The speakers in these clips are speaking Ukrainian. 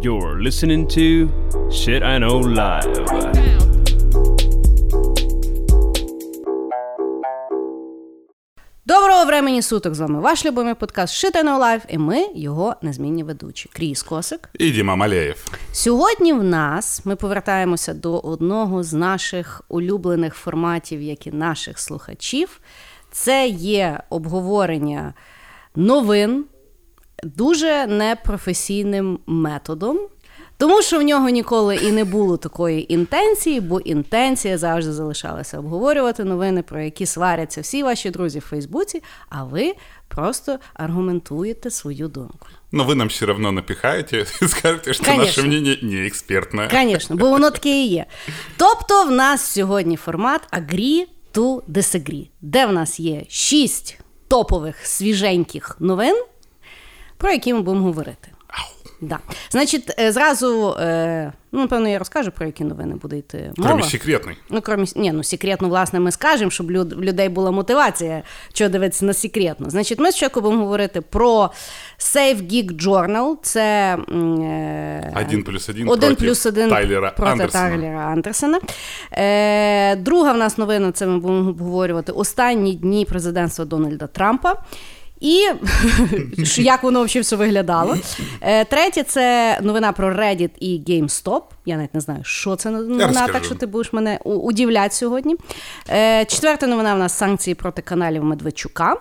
You're listening to Shit I Know Live. Доброго времені суток! З вами ваш любимий подкаст Shit I Know Live і ми його незмінні ведучі. Кріс Косик. І Діма Малеєв. Сьогодні в нас ми повертаємося до одного з наших улюблених форматів, як і наших слухачів. Це є обговорення новин дуже непрофесійним методом. Тому що в нього ніколи і не було такої інтенції, бо інтенція завжди залишалася обговорювати новини, про які сваряться всі ваші друзі в Фейсбуці, а ви просто аргументуєте свою думку. Но вы нам все равно напихаете и скажете, что Конечно. наше мнение не экспертное. Звісно, бо воно таке і є. Тобто, в нас сьогодні формат Agree to Disagree, де в нас є шість топових свіженьких новин, про які ми будемо говорити. Да. Значить, е, зразу, е, ну, напевно, я розкажу, про які новини буде йти мова. Кроме секретной. Ну, кромі, ні, ну, секретно, власне, ми скажемо, щоб люд, людей була мотивація, що дивитися на секретно. Значить, ми з спочатку будемо говорити про Safe Geek Journal. Це е, Один плюс один один проти плюс один Тайлера проти Андерсона. Тайлера Андерсона. Е, друга в нас новина, це ми будемо обговорювати останні дні президентства Дональда Трампа. І як воно взагалі все виглядало. Е, третє це новина про Reddit і GameStop. Я навіть не знаю, що це новина, так що ти будеш мене удивляти сьогодні. Е, четверта новина в нас санкції проти каналів Медведчука.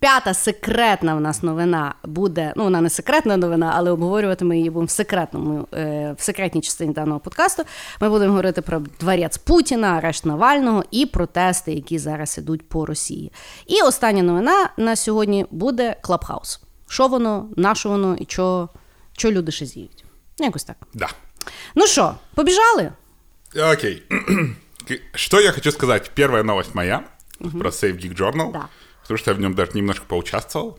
П'ята секретна в нас новина буде. Ну, вона не секретна новина, але обговорювати ми її будемо в секретному, е, в секретній частині даного подкасту. Ми будемо говорити про дворець Путіна, арешт Навального і протести, які зараз ідуть по Росії. І остання новина на сьогодні буде Клабхаус. Що воно, на що воно і що, що люди ще з'їдуть. Ну, Якось так. Да. Ну що, побіжали? Окей. Что я хочу сказать? Первая новость моя про Safe Geek Journal. Да. Потому что я в нем даже немножко поучаствовал.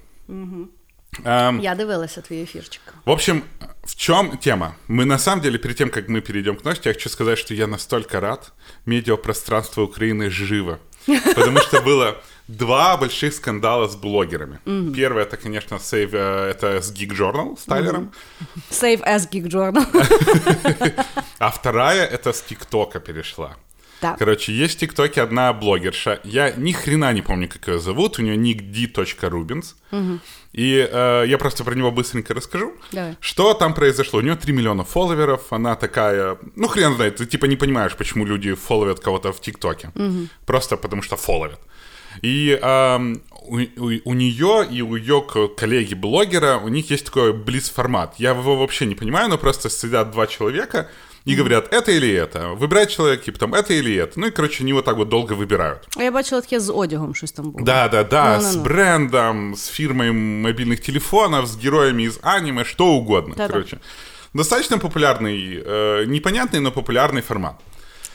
Эм, Я дивилася твій ефірчик. В общем, в чем тема? Мы на самом деле, перед тем, как мы перейдем к новости, я хочу сказать, что я настолько рад. Медиапространство Украины живо. Потому что было два больших скандала с блогерами. Первое, это, конечно, сейв, э, это с Geek Journal с Тайлером. Save as Geek Journal. А вторая, это с ТикТока перешла. Так. Короче, есть в ТикТоке одна блогерша. Я ни хрена не помню, как ее зовут. У нее ник d.rubins. И э, я просто про него быстренько расскажу. Давай. Что там произошло? У нее 3 миллиона фолловеров. Она такая... Ну, хрен знает. Ты типа не понимаешь, почему люди фолловят кого-то в ТикТоке. Просто потому что фолловят. И эм, у, у- у нее и у ее коллеги-блогера, у них есть такой блиц-формат. Я его вообще не понимаю, но просто сидят два человека и говорят, это или это. выбирают чоловік, і типа, потім это или это. Ну и короче коротше, вони так вот долго выбирают. А я бачила таке з одягом, щось там було. Да, да, да, ну, ну, ну. брендом, с фирмой мобильных телефонов, с героями из аниме, что угодно. Да, коротше. Да. Достаточно популярний, э, непонятный, но популярный формат.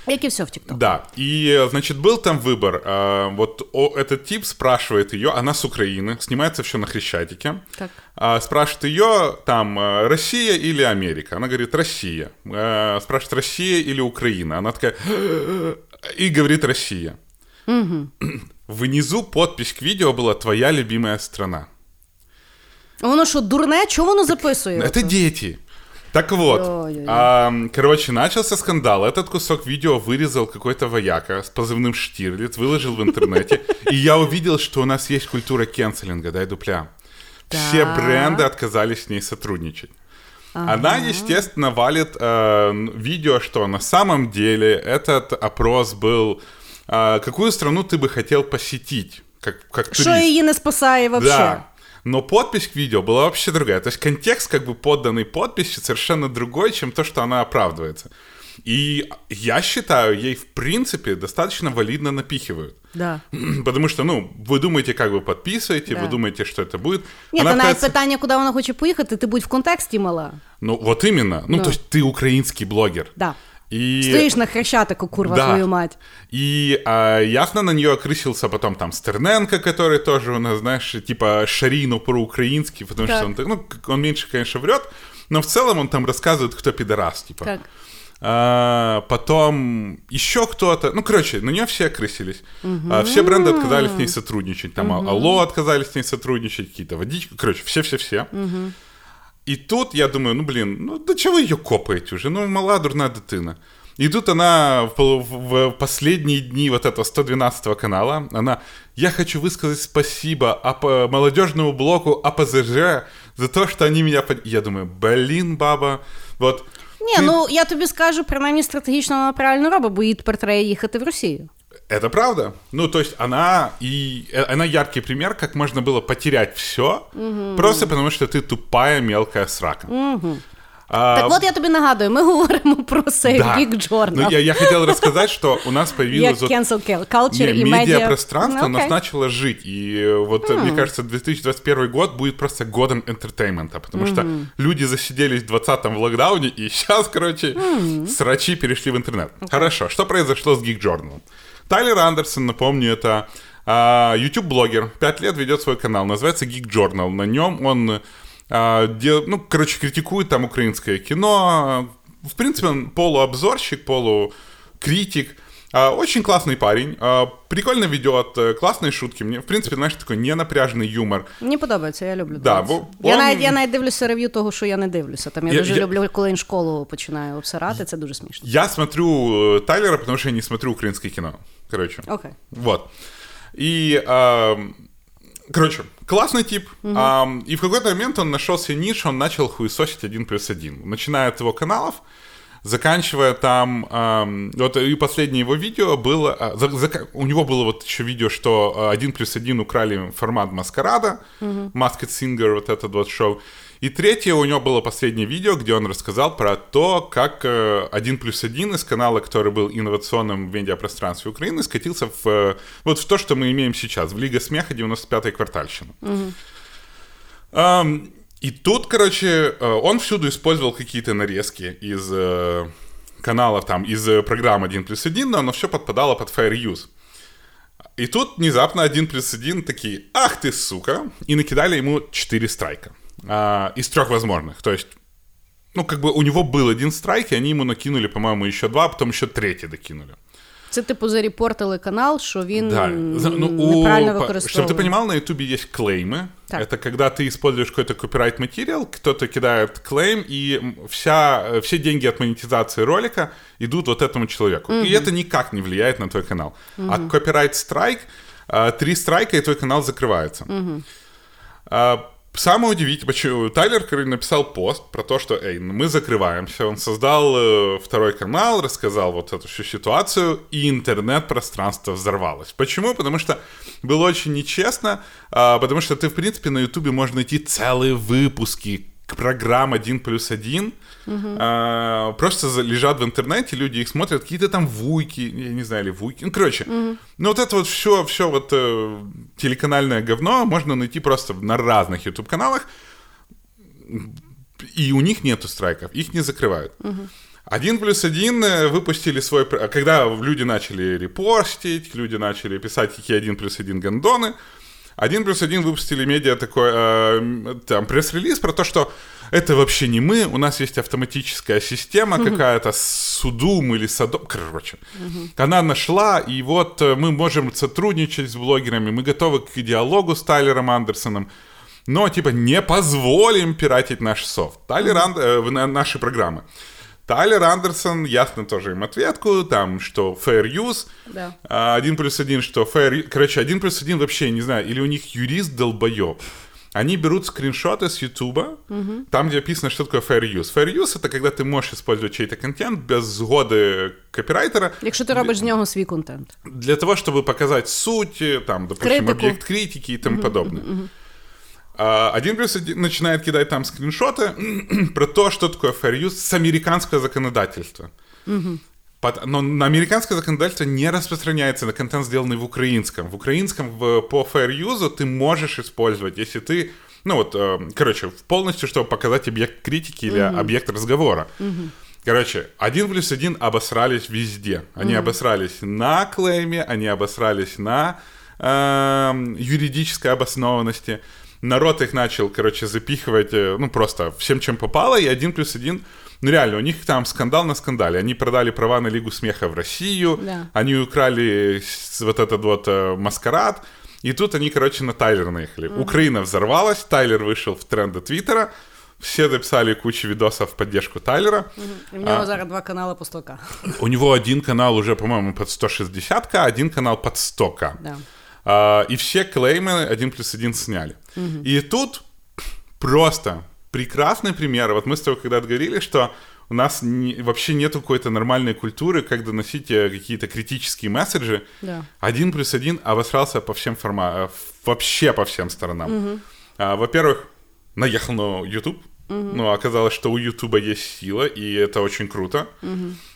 Як і все в TikTok. Да, и, э, значит, был там выбор. э, Вот этот тип спрашивает ее, она с Украины, снимается все на Хрещатике. Так. А, спрашивает ее, там, э, Россия или Америка? Она говорит, Россия. Э, Спрашивает, Россия или Украина? Она такая, и говорит, Россия. Внизу подпись к видео была «Твоя любимая страна». Воно що, дурне? Чого воно записує? Это дети. Так вот, Ой-ой-ой. а, короче, начался скандал. Этот кусок видео вырезал какой-то вояка с позывным Штирлиц, выложил в интернете. И я увидел, что у нас есть культура кенселинга, дай дупля. Все Так. бренды отказались с ней сотрудничать. Она, естественно, валит э, н- видео, что на самом деле этот опрос был... э, какую страну ты бы хотел посетить? Как, как Що турист? її не спасає вообще? Да. Но подпись к видео была вообще другая. То есть контекст, как бы подданный подписью, совершенно другой, чем то, что она оправдывается. И я считаю, ей в принципе достаточно валидно напихивают. Да. Потому что, ну, вы думаете, как вы подписываете, Да. вы думаете, что это будет. Ні, Она та навіть пытается- питання, куди вона хоче поїхати, ти будь в контексті мала. Ну, вот именно. Ну, Да. то есть ты украинский блогер. Да. И... Стоїш на хрещатику, курва, Да. твою мать. И а, ясно на нее окрысился потом там Стерненко, который тоже у нас, знаешь, типа Шарину по-украински, потому Так. что он, так- ну, к- он меньше, конечно, врет, но в целом он там рассказывает, кто пидорас, типа. Так. А, потом еще кто-то, ну, короче, на нее все окрысились. А, все бренды отказались с ней сотрудничать. Там Алло отказались с ней сотрудничать, какие-то водички, короче, все-все-все. И тут я думаю, ну блин, ну до чего ее копаете уже? Ну, мала дурная дитина. И тут она в, в, в последние дни вот этого 112 канала, она, я хочу высказать спасибо АП, молодежному блоку АПЗЖ за то, что они меня... Под... Я думаю, блин, баба, вот... Ні, ти- ну я тобі скажу, принаймні стратегічно вона правильно робить, бо їй тепер треба їхати в Росію. Это правда. Ну, то есть она и э, она яркий пример, как можно было потерять все, просто потому что ты тупая мелкая срака. А, Так от я тобі нагадую, ми говоримо про да. Safe Geek Journal. Ну, я, я хотел рассказать, что у нас Як появилась вот cancel culture Не, і медіа. медиапространство Ну, у нас окей. начало жить. И э, вот, э, мне кажется, 2021 год будет просто годом интертеймента, потому что люди засиделись в 20-м в локдауне, и сейчас, короче, срачи перешли в интернет. Хорошо, что произошло с Geek Journal? Тайлер Андерсон, напомню, это а, YouTube-блогер, 5 лет ведет свой канал, называется Geek Journal. На нем он, а, ну, короче, критикует там украинское кино. В принципе, он полуобзорщик, полукритик. А, Очень классный парень, а, прикольно ведет, э, классные шутки. Мне, в принципе, знаешь, такой ненапряжный юмор. Мені подобається, я люблю. Да, дивитися. бо- я, он- навіть, я навіть дивлюся рев'ю того, що я не дивлюся. Там я, Я- дуже я- люблю, коли він школу починає обсирати, це дуже смішно. Я смотрю э, Тайлера, потому что я не смотрю украинское кино. Короче. Окей. Вот. И, ам, короче, классный тип. Ам, и в какой-то момент он нашел себе нишу, он начал хуесосить один плюс один. Начиная от его каналов, заканчивая там... ам, вот и последнее его видео было... а, за- зака- у него было вот еще видео, что а, один плюс один украли формат маскарада, Masked Singer, вот этот вот шоу. И третье у него было последнее видео, где он рассказал про то, как э, один плюс один из канала, который был инновационным в медиапространстве Украины, скатился в, э, вот в то, что мы имеем сейчас, в Лига смеха 95-й квартальщина. Ам, и тут, короче, э, он всюду использовал какие-то нарезки из э, каналов, там, из э, программ 1 плюс 1, но оно все подпадало под fair use. И тут внезапно 1 плюс 1 такие, ах ты, сука, и накидали ему 4 страйка. А, из трех возможных. То есть, ну, как бы у него был один страйк, и они ему накинули, по-моему, еще два, а потом еще третий докинули. Це типу зарепортили канал, що він Да. ну, неправильно використовував. Чтобы ты понимал, на Ютубе есть клеймы. Так. Это когда ты используешь какой-то copyright материал, кто-то кидает клейм, и вся, все деньги от монетизации ролика идут вот этому человеку. И это никак не влияет на твой канал. А copyright strike, три страйка, и твой канал закрывается. А, Самое удивительное, почему Тайлер написал пост про то, что, эй, ну мы закрываемся. Он создал э, второй канал, рассказал вот эту всю ситуацию, и интернет-пространство взорвалось. Почему? Потому что было очень нечестно, а, потому что ты, в принципе, на Ютубе можно найти целые выпуски к программ 1 плюс 1, а, просто лежат в интернете, люди их смотрят, какие-то там вуйки, я не знаю, или вуйки, ну, короче, ну, вот это вот все, все вот э, телеканальное говно можно найти просто на разных YouTube-каналах, и у них нету страйков, их не закрывают. Один плюс один э, выпустили свой... Когда люди начали репостить, люди начали писать, какие один плюс один гандоны, один плюс один выпустили медиа такой э, там пресс-релиз про то, что это вообще не мы, у нас есть автоматическая система какая-то, Судум или Садом, короче. Она нашла, и вот э, мы можем сотрудничать с блогерами, мы готовы к диалогу с Тайлером Андерсоном, но типа не позволим пиратить наш софт. Тайлер Анд- э, наши программы. Тайлер Андерсон, ясно тоже им ответку, там, что fair use, Да. а, один плюс один, что fair... Короче, один плюс один вообще, не знаю, или у них юрист долбоеб. Они берут скриншоты с Ютуба, там, где описано, что такое fair use. Fair use — это когда ты можешь использовать чей-то контент без сгоды копирайтера Якщо ти робиш з нього свій контент. для того, чтобы показать суть, там, допустим, Критику. объект критики и тому подобное. А, Один плюс один начинает кидать там скриншоты про то, что такое fair use с американского законодательства. Под- Но на американское законодательство не распространяется на контент, сделанный в украинском. В украинском в- по fair use ты можешь использовать, если ты, ну вот, э, короче, полностью, чтобы показать объект критики или объект разговора. Короче, один плюс один обосрались везде. Они обосрались на клейме, они обосрались на эм, юридической обоснованности. Народ их начал, короче, запихивать, э, ну, просто всем, чем попало, и один плюс один ну, реально, у них там скандал на скандале. Они продали права на Лигу смеха в Россию, Да. они украли вот этот вот э, маскарад, и тут они, короче, на Тайлер наехали. Украина взорвалась, Тайлер вышел в тренды Твиттера, все записали кучу видосов в поддержку Тайлера. І в нього зараз два канали по 100к. У него один канал уже, по-моему, под 160к, один канал под 100к. Да. А, и все клеймы 1 плюс 1 сняли. И тут просто прекрасный пример. Вот мы с тобой когда-то говорили, что у нас не- вообще нету какой-то нормальной культуры, как доносить э, какие-то критические месседжи. Да. Один плюс один обосрался по всем форматам, вообще по всем сторонам. А, во-первых, наехал на YouTube. Ну, оказалось, что у YouTube есть сила, и это очень круто.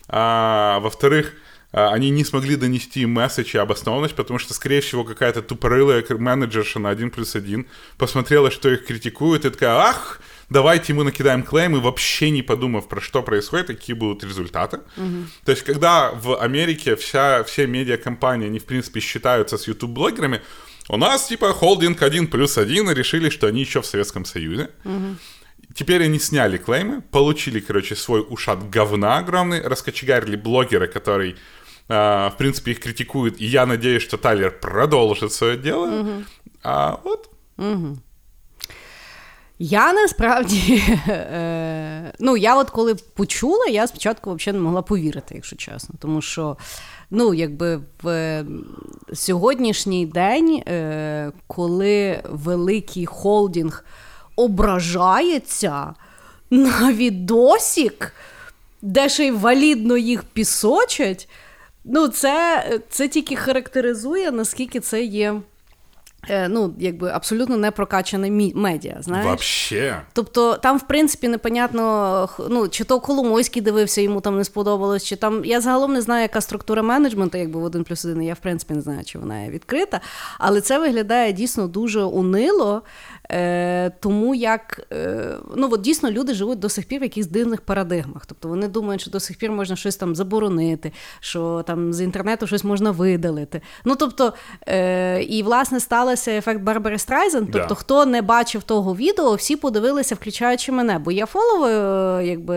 А, во-вторых, а, они не смогли донести месседж и обоснованность, потому что, скорее всего, какая-то тупорылая менеджерша на 1 плюс 1 посмотрела, что их критикуют, и такая, ах, давайте ему накидаем клеймы, вообще не подумав, про что происходит, какие будут результаты. То есть, когда в Америке вся, все медиакомпании, они, в принципе, считаются с YouTube-блогерами, у нас, типа, холдинг 1 плюс 1, и решили, что они еще в Советском Союзе. Теперь они сняли клеймы, получили, короче, свой ушат говна огромный, раскочегарили блогера, который, а, в принципе, их критикует, и я надеюсь, что Тайлер продолжит свое дело. А вот, Я насправді, е, ну я от коли почула, я спочатку взагалі не могла повірити, якщо чесно. Тому що, ну, якби в сьогоднішній день, е, коли великий холдинг ображається на відосік, де ще й валідно їх пісочать, ну, це, це тільки характеризує, наскільки це є. Е, Ну, якби абсолютно не прокачане мі- медіа, знаєш? вообще. Тобто там, в принципі, непонятно, ну, чи то Коломойський дивився, йому там не сподобалось, чи там. Я загалом не знаю, яка структура менеджменту, якби в один плюс один. Я в принципі не знаю, чи вона є відкрита. Але це виглядає дійсно дуже унило, е, тому як е, ну, от дійсно люди живуть до сих пір в якихось дивних парадигмах. Тобто вони думають, що до сих пір можна щось там заборонити, що там з інтернету щось можна видалити. Ну тобто, е, і власне стався ефект Барбари Страйзен. Тобто, Да. хто не бачив того відео, всі подивилися, включаючи мене. Бо я фоловую е, якби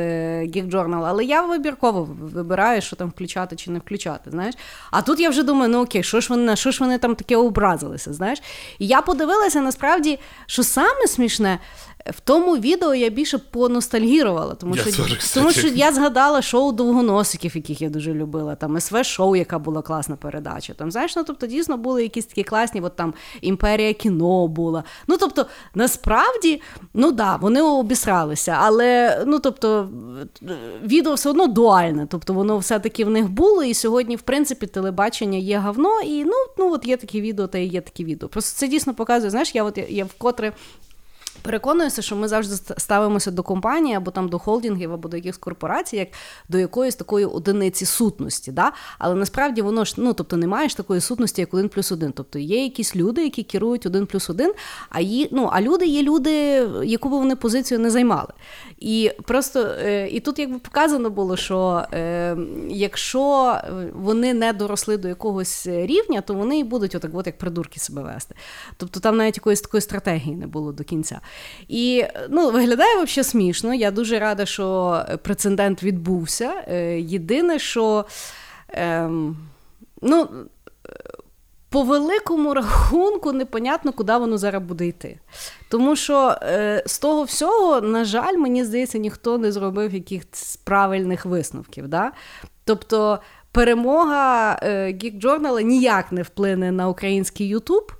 Geek Journal, але я вибірково вибираю, що там включати чи не включати. Знаєш, а тут я вже думаю, ну окей, що ж вони що ж вони там таке образилися? Знаєш, і я подивилася насправді, що саме смішне. В тому відео я більше поностальгірувала, тому Я що, кстати. тому що я згадала шоу довгоносиків, яких я дуже любила. Там СВ шоу, яка була класна передача. Там знаєш, ну тобто дійсно були якісь такі класні, от там імперія кіно була. Ну тобто, насправді, ну да, вони обісралися, але ну тобто відео все одно дуальне. Тобто воно все-таки в них було. І сьогодні, в принципі, телебачення є говно, і ну, ну от є такі відео, та і є такі відео. Просто це дійсно показує. Знаєш, я от я, я вкотре. Переконуюся, що ми завжди ставимося до компанії або там до холдингів, або до якихось корпорацій, як до якоїсь такої одиниці сутності. Да? Але насправді воно ж ну тобто немає ж такої сутності, як один плюс один. Тобто є якісь люди, які керують один плюс один, а є, ну, а люди є люди, яку би вони позицію не займали. І просто е, і тут якби показано було, що е, якщо вони не доросли до якогось рівня, то вони і будуть отак, от як придурки себе вести. Тобто там навіть якоїсь такої стратегії не було до кінця. І ну, виглядає взагалі смішно. Я дуже рада, що прецедент відбувся. Е, Єдине, що ем, ну, по великому рахунку непонятно, куди воно зараз буде йти. Тому що е, з того всього, на жаль, мені здається, ніхто не зробив якихось правильних висновків. Да? Тобто перемога е, Geek Journal ніяк не вплине на український Ютуб.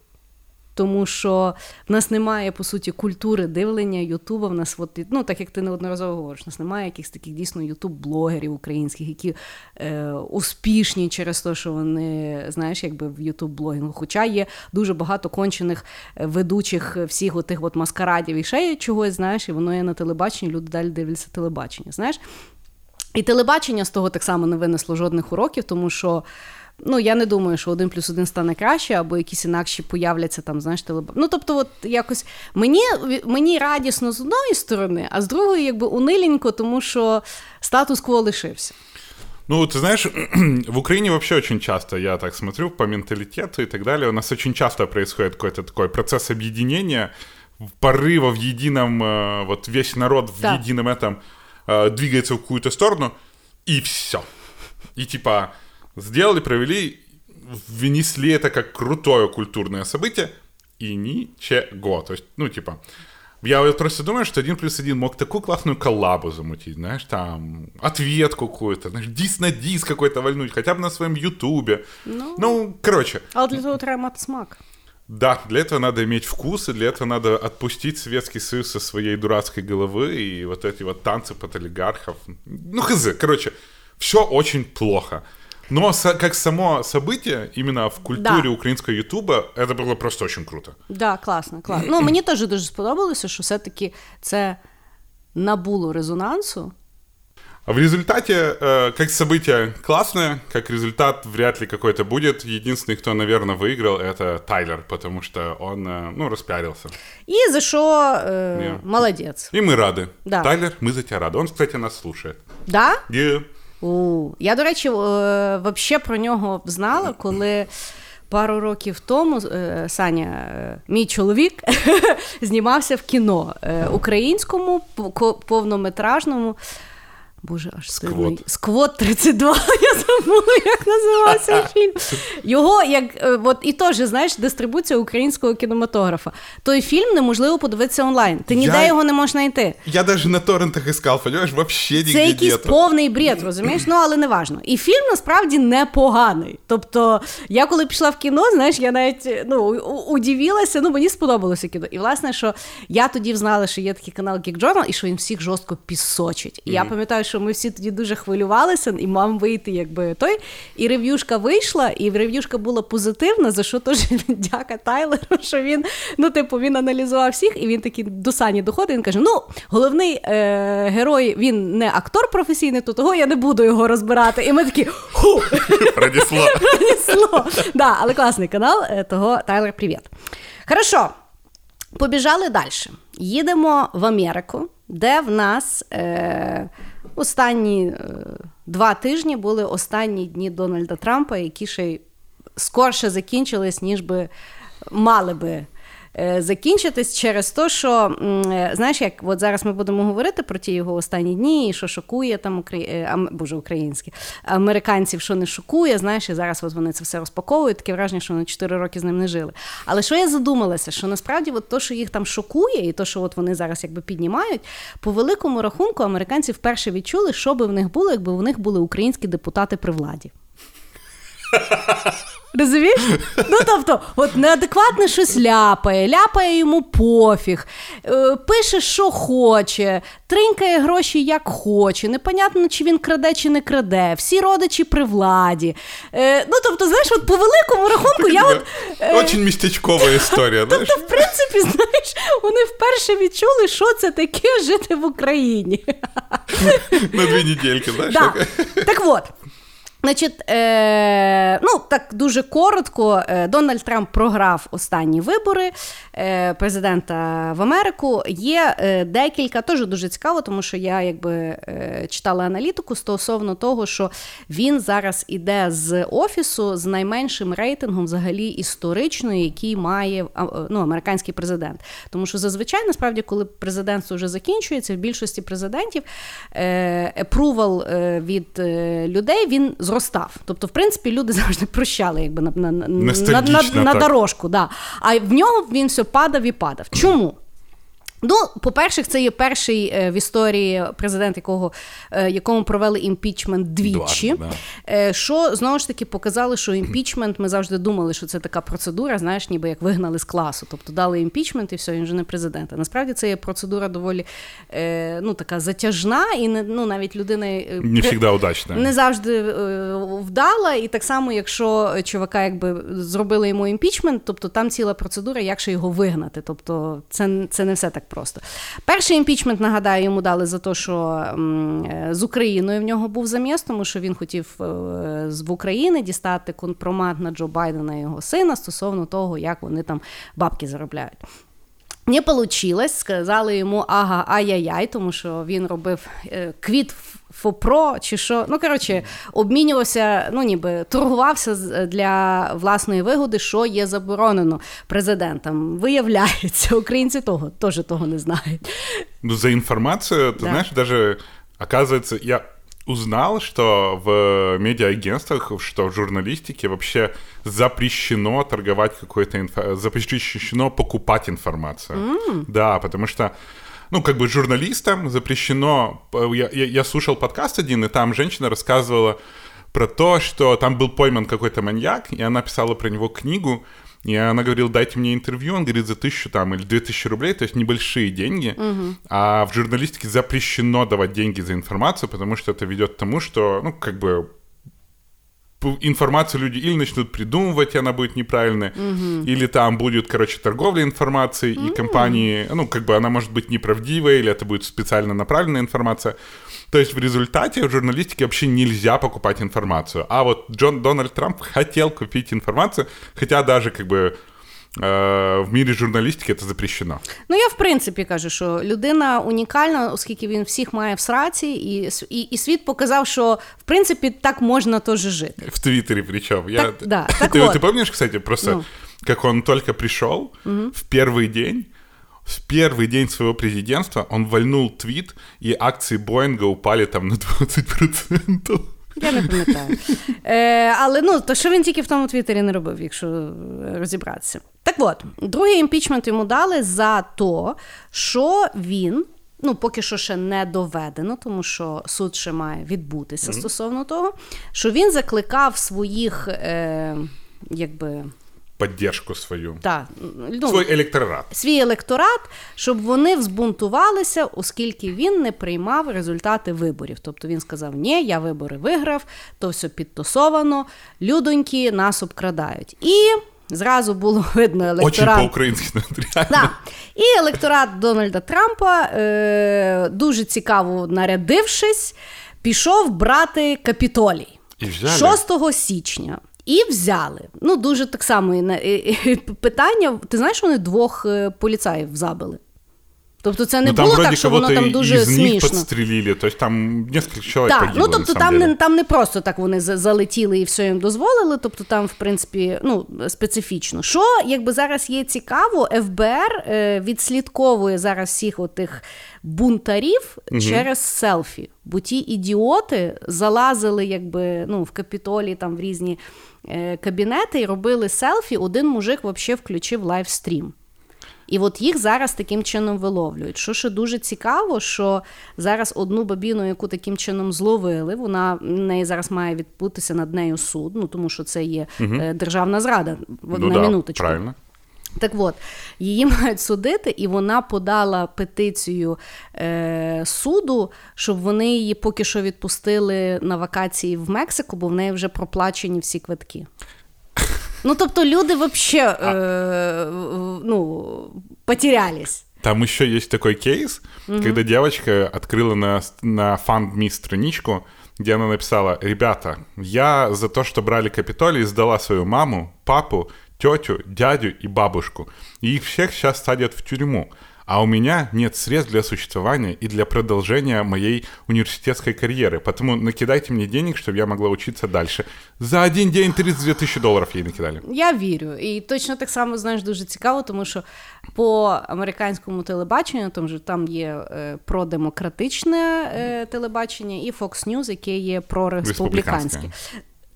Тому що в нас немає, по суті, культури дивлення Ютуба. В нас, от, ну, так як ти неодноразово говориш, в нас немає якихось таких дійсно ютуб-блогерів українських, які е, успішні через те, що вони, знаєш, якби в ютуб-блогінгу. Хоча є дуже багато кончених е, ведучих всіх отих от маскарадів і ще чогось, знаєш, і воно є на телебаченні, люди далі дивляться телебачення. Знаєш? І телебачення з того так само не винесло жодних уроків, тому що. Ну, я не думаю, що один плюс один стане краще, або якісь інакші появляться там, знаєш, телеб... Ну, тобто, от якось мені, мені радісно з одної сторони, а з другої, якби униленько, тому що статус-кво лишився. Ну, ты знаешь, в Украине вообще очень часто, я так смотрю, по менталитету и так далее, у нас очень часто происходит какой-то такой процесс объединения, порыва в едином, э, вот весь народ в Да. едином этом э, двигается в какую-то сторону, и все. И типа сделали, провели, внесли это как крутое культурное событие, и ничего. То есть, ну, типа, Я вот просто думаю, что один плюс один мог такую классную коллабу замутить, знаешь, там, ответку какую-то, знаешь, дис на дис какой-то вальнуть, хотя бы на своем ютубе. Ну. Ну, короче, Але для того треба мати смак. да, для этого надо иметь вкус, и для этого надо отпустить Советский Союз со своей дурацкой головы и вот эти вот танцы под олигархов. Ну, хз, короче, все очень плохо. Но со- как само событие, именно в культуре Да. украинского ютуба, это было просто очень круто. Да, класно, класно. Ну, мені теж дуже сподобалося, що все-таки це набуло резонансу. А в результате, э, как событие классное, как результат вряд ли какой-то будет. Единственный, кто, наверное, выиграл, это Тайлер, потому что он, э, ну, распиарился. І за що е, Ні. молодець. И мы рады. Да. Тайлер, мы за тебя рады. Он, кстати, нас слушает. Да? И У, я, до речі, взагалі про нього знала, коли пару років тому е, Саня, е, мій чоловік, знімався в кіно е, українському по- повнометражному. Боже, аж. Сквот. Сквот 32. Я забула, як називався фільм. Його як е, от і теж, знаєш, дистрибуція українського кінематографа. Той фільм неможливо подивитися онлайн. Ти ніде Я- його не можеш знайти. я даже на торрентах понимаешь, вообще нигде Це якийсь нету. повний бред, розумієш? Ну, але не важно. І фільм насправді непоганий. Тобто, я коли пішла в кіно, знаєш, я навіть ну, удивилася, ну мені сподобалося кіно. І власне, що я тоді взнала, що є такий канал Geek Journal, і що він всіх жорстко пісочить. І я пам'ятаю, що ми всі тоді дуже хвилювалися, і мав вийти, якби той. І рев'юшка вийшла, і рев'юшка була позитивна, за що теж дяка Тайлеру, що він, ну, типу, він аналізував всіх, і він такий до Сані доходить. Він каже: ну, головний е, герой, він не актор професійний, то того я не буду його розбирати. І ми такі ху, Пронесло. пронесло. Да, але класний канал, е, того Тайлер, привіт. Хорошо. Побіжали далі. Їдемо в Америку, де в нас е, останні е, два тижні були останні дні Дональда Трампа, які ще скорше закінчились, ніж би мали би. Е, Закінчитись через те, що е, знаєш, як от зараз ми будемо говорити про ті його останні дні, і що шокує там Украї... е, ам- боже, українські американців, що не шокує. Знаєш, і зараз от вони це все розпаковують. Таке враження, що вони 4 роки з ним не жили. Але що я задумалася, що насправді от то, що їх там шокує, і то, що от вони зараз якби піднімають, по великому рахунку американці вперше відчули, що би в них було, якби в них були українські депутати при владі. Розумієш? Ну тобто, от неадекватне щось ляпає, ляпає йому пофіг, е, пише, що хоче, тринькає гроші як хоче. Непонятно, чи він краде, чи не краде. Всі родичі при владі. Е, ну тобто, знаєш, от по великому рахунку я от. е, Очень местечковая история, знаешь? Тобто, в принципі, знаєш, вони вперше відчули, що це таке жити в Україні. На знаешь? Да. так? Так от. Значить, е, ну так дуже коротко, е, Дональд Трамп програв останні вибори е, президента в Америку. Є е, декілька, теж дуже цікаво, тому що я якби е, читала аналітику стосовно того, що він зараз іде з офісу з найменшим рейтингом, взагалі історичної, який має ну, американський президент. Тому що зазвичай, насправді, коли президентство вже закінчується, в більшості президентів е, approval від людей він зростав. Тобто, в принципі, люди завжди прощали якби на, на, на, на, на, дорожку. Да. А в нього він все падав і падав. Чому? Ну, по-перше, це є перший е, в історії президент, якого, е, якому провели імпічмент двічі. Дважди, Е, Що знову ж таки показали, що імпічмент, ми завжди думали, що це така процедура, знаєш, ніби як вигнали з класу. Тобто дали імпічмент і все, він вже не президент. А насправді це є процедура доволі е, ну, така затяжна, і не, ну, навіть людина Не при- всегда удачная. не завжди е, вдала, і так само, якщо чувака якби зробили йому імпічмент, тобто там ціла процедура, як ще його вигнати. Тобто це, це не все так просто. Перший імпічмент, нагадаю, йому дали за те, що е, з Україною в нього був заміс, тому що він хотів е, в Україні дістати компромат на Джо Байдена і його сина стосовно того, як вони там бабки заробляють. Не получилось, сказали йому ага, ай-яй-яй, тому що він робив е, квіт ФОПРО чи що. Ну, коротше, обмінювався, ну ніби торгувався для власної вигоди, що є заборонено президентам. Виявляється, українці того теж того не знають. Ну, за информацию, ты Да. знаешь, даже, оказывается, я узнал, что в медиаагентствах, что в журналистике вообще запрещено торговать какой-то инфо... запрещено покупать информацию. Mm. Да, потому что ну, как бы журналистам запрещено... Я, я, я слушал подкаст один, и там женщина рассказывала про то, что там был пойман какой-то маньяк, и она писала про него книгу, и она говорила, дайте мне интервью, он говорит, за тысячу там или две тысячи рублей, то есть небольшие деньги. Угу. А в журналистике запрещено давать деньги за информацию, потому что это ведет к тому, что, ну, как бы информацию люди или начнут придумывать, и она будет неправильной, угу. или там будет, короче, торговля информацией, угу. и компании, ну, как бы она может быть неправдивая, или это будет специально направленная информация. То есть в результате в журналистике вообще нельзя покупать информацию. А вот Джон Дональд Трамп хотел купить информацию, хотя даже как бы в мірі журналістики це запрещено. Ну я в принципі кажу, що людина унікальна, оскільки він всіх має в сраці, і і, і світ показав, що в принципі так можна теж жити. В Твиттере причем. Так, я... да, так ты, вот. ты помнишь, кстати, просто ну. как он только пришел угу. в первый день, В первый день своего президентства он вальнул твит, и акции Боинга упали там на 20%. Я не пам'ятаю. Е, Але ну, то що він тільки в тому Твіттері не робив, якщо розібратися. Так от, другий імпічмент йому дали за то, що він. Ну, поки що ще не доведено, тому що суд ще має відбутися mm-hmm. стосовно того, що він закликав своїх, е, якби поддержку свою. Так, ну, Свій електорат. Свій електорат, щоб вони взбунтувалися, оскільки він не приймав результати виборів. Тобто він сказав: Ні, я вибори виграв, то все підтасовано, людоньки нас обкрадають. І. Зразу було видно електорат. Очень по-українськи да. І електорат Дональда Трампа, е- дуже цікаво нарядившись, пішов брати капітолій І 6 січня. І взяли. Ну, дуже так само питання. Ти знаєш, вони двох е, поліцаїв забили? Тобто це не ну, було так, що воно там дуже із смішно. підстрілили, тобто там кілька чоловік Так, ну тобто там не там не просто так вони залетіли і все їм дозволили. Тобто там, в принципі, ну специфічно. Що якби зараз є цікаво, ФБР е, відслідковує зараз всіх отих бунтарів угу. через селфі. Бо ті ідіоти залазили, якби ну в капітолі там в різні кабінети і робили селфі. Один мужик взагалі включив лайвстрім. І от їх зараз таким чином виловлюють. Що ще дуже цікаво, що зараз одну бабіну, яку таким чином зловили, вона неї зараз має відбутися над нею суд, ну тому що це є угу. державна зрада ну, на да, минуточку. Правильно. Так от, її мають судити, і вона подала петицію е, суду, щоб вони її поки що відпустили на вакації в Мексику, бо в неї вже проплачені всі квитки. Ну, тобто люди вообще э, ну, потерялись. Там еще есть такой кейс, угу. когда девочка открыла на, на FundMe страничку, где она написала, ребята, я за то, что брали Капитолий, сдала свою маму, папу, тетю, дядю и бабушку. И их всех сейчас садят в тюрьму а у меня нет средств для существования и для продолжения моей университетской карьеры. Поэтому накидайте мне денег, чтобы я могла учиться дальше. За один день 32 тисячі доларів їй накидали. Я вірю. І точно так само, знаєш, дуже цікаво, тому що по американському телебаченню там же там є е, продемократичне е, телебачення і Fox News, яке є прореспубліканське.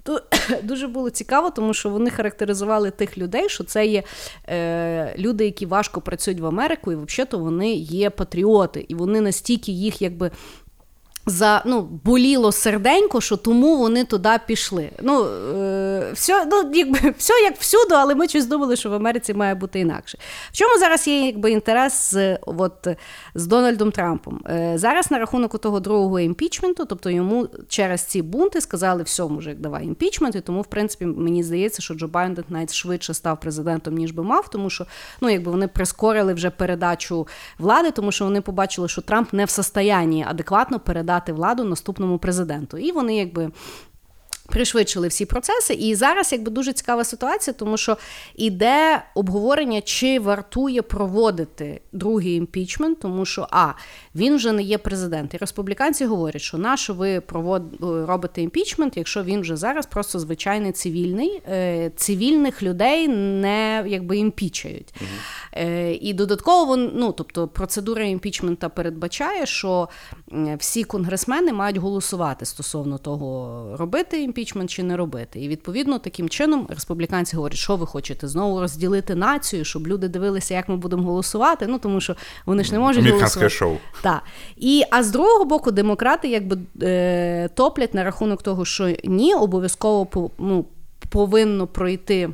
То дуже було цікаво, тому що вони характеризували тих людей, що це є е, люди, які важко працюють в Америку, і взагалі вони є патріоти, і вони настільки їх якби за ну, боліло серденько, що тому вони туди пішли. Ну, е, все ну, якби, все як всюди, але ми щось думали, що в Америці має бути інакше. В чому зараз є якби, інтерес з от, з Дональдом Трампом? Е, зараз на рахунок того другого імпічменту, тобто йому через ці бунти сказали, все, мужик, давай імпічмент, і тому, в принципі, мені здається, що Джо Байден навіть швидше став президентом, ніж би мав, тому що ну, якби вони прискорили вже передачу влади, тому що вони побачили, що Трамп не в состоянні адекватно передати передати владу наступному президенту. І вони якби. Пришвидшили всі процеси, і зараз якби дуже цікава ситуація, тому що іде обговорення, чи вартує проводити другий імпічмент, тому що а він вже не є президент. І республіканці говорять, що на що ви провод... робите імпічмент, якщо він вже зараз просто звичайний цивільний, е, цивільних людей не якби імпічають. Угу. І додатково ну, тобто процедура імпічмента передбачає, що всі конгресмени мають голосувати стосовно того, робити імпічмент чи не робити. І відповідно таким чином республіканці говорять, що ви хочете знову розділити націю, щоб люди дивилися, як ми будемо голосувати. Ну тому що вони ж не можуть Американське голосувати. шоу. Так. І а з другого боку, демократи якби е, топлять на рахунок того, що ні, обов'язково ну, повинно пройти.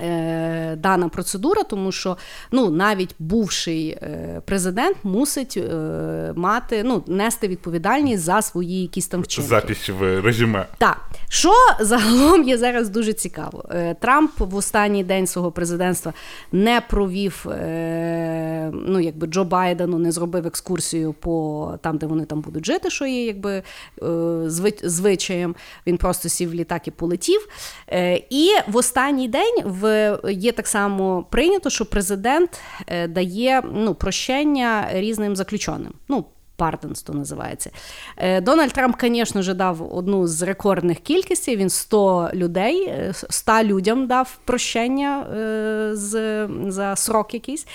Е, Дана процедура, тому що ну навіть бувший е, президент мусить е, мати ну нести відповідальність за свої якісь там вчинки. Запись в резюме. Так, що загалом є зараз дуже цікаво. Трамп в останній день свого президентства не провів, е, ну якби Джо Байдену не зробив екскурсію по там, де вони там будуть жити, що є якби звичаєм. Він просто сів в літак і полетів. І в останній день в є так само прийнято, що президент е, дає ну, прощення різним заключеним. Ну, Pardons то називається. Е, Дональд Трамп, звісно ж, дав одну з рекордних кількостей. Він 100 людей, е, 100 людям дав прощення е, з, за срок якийсь.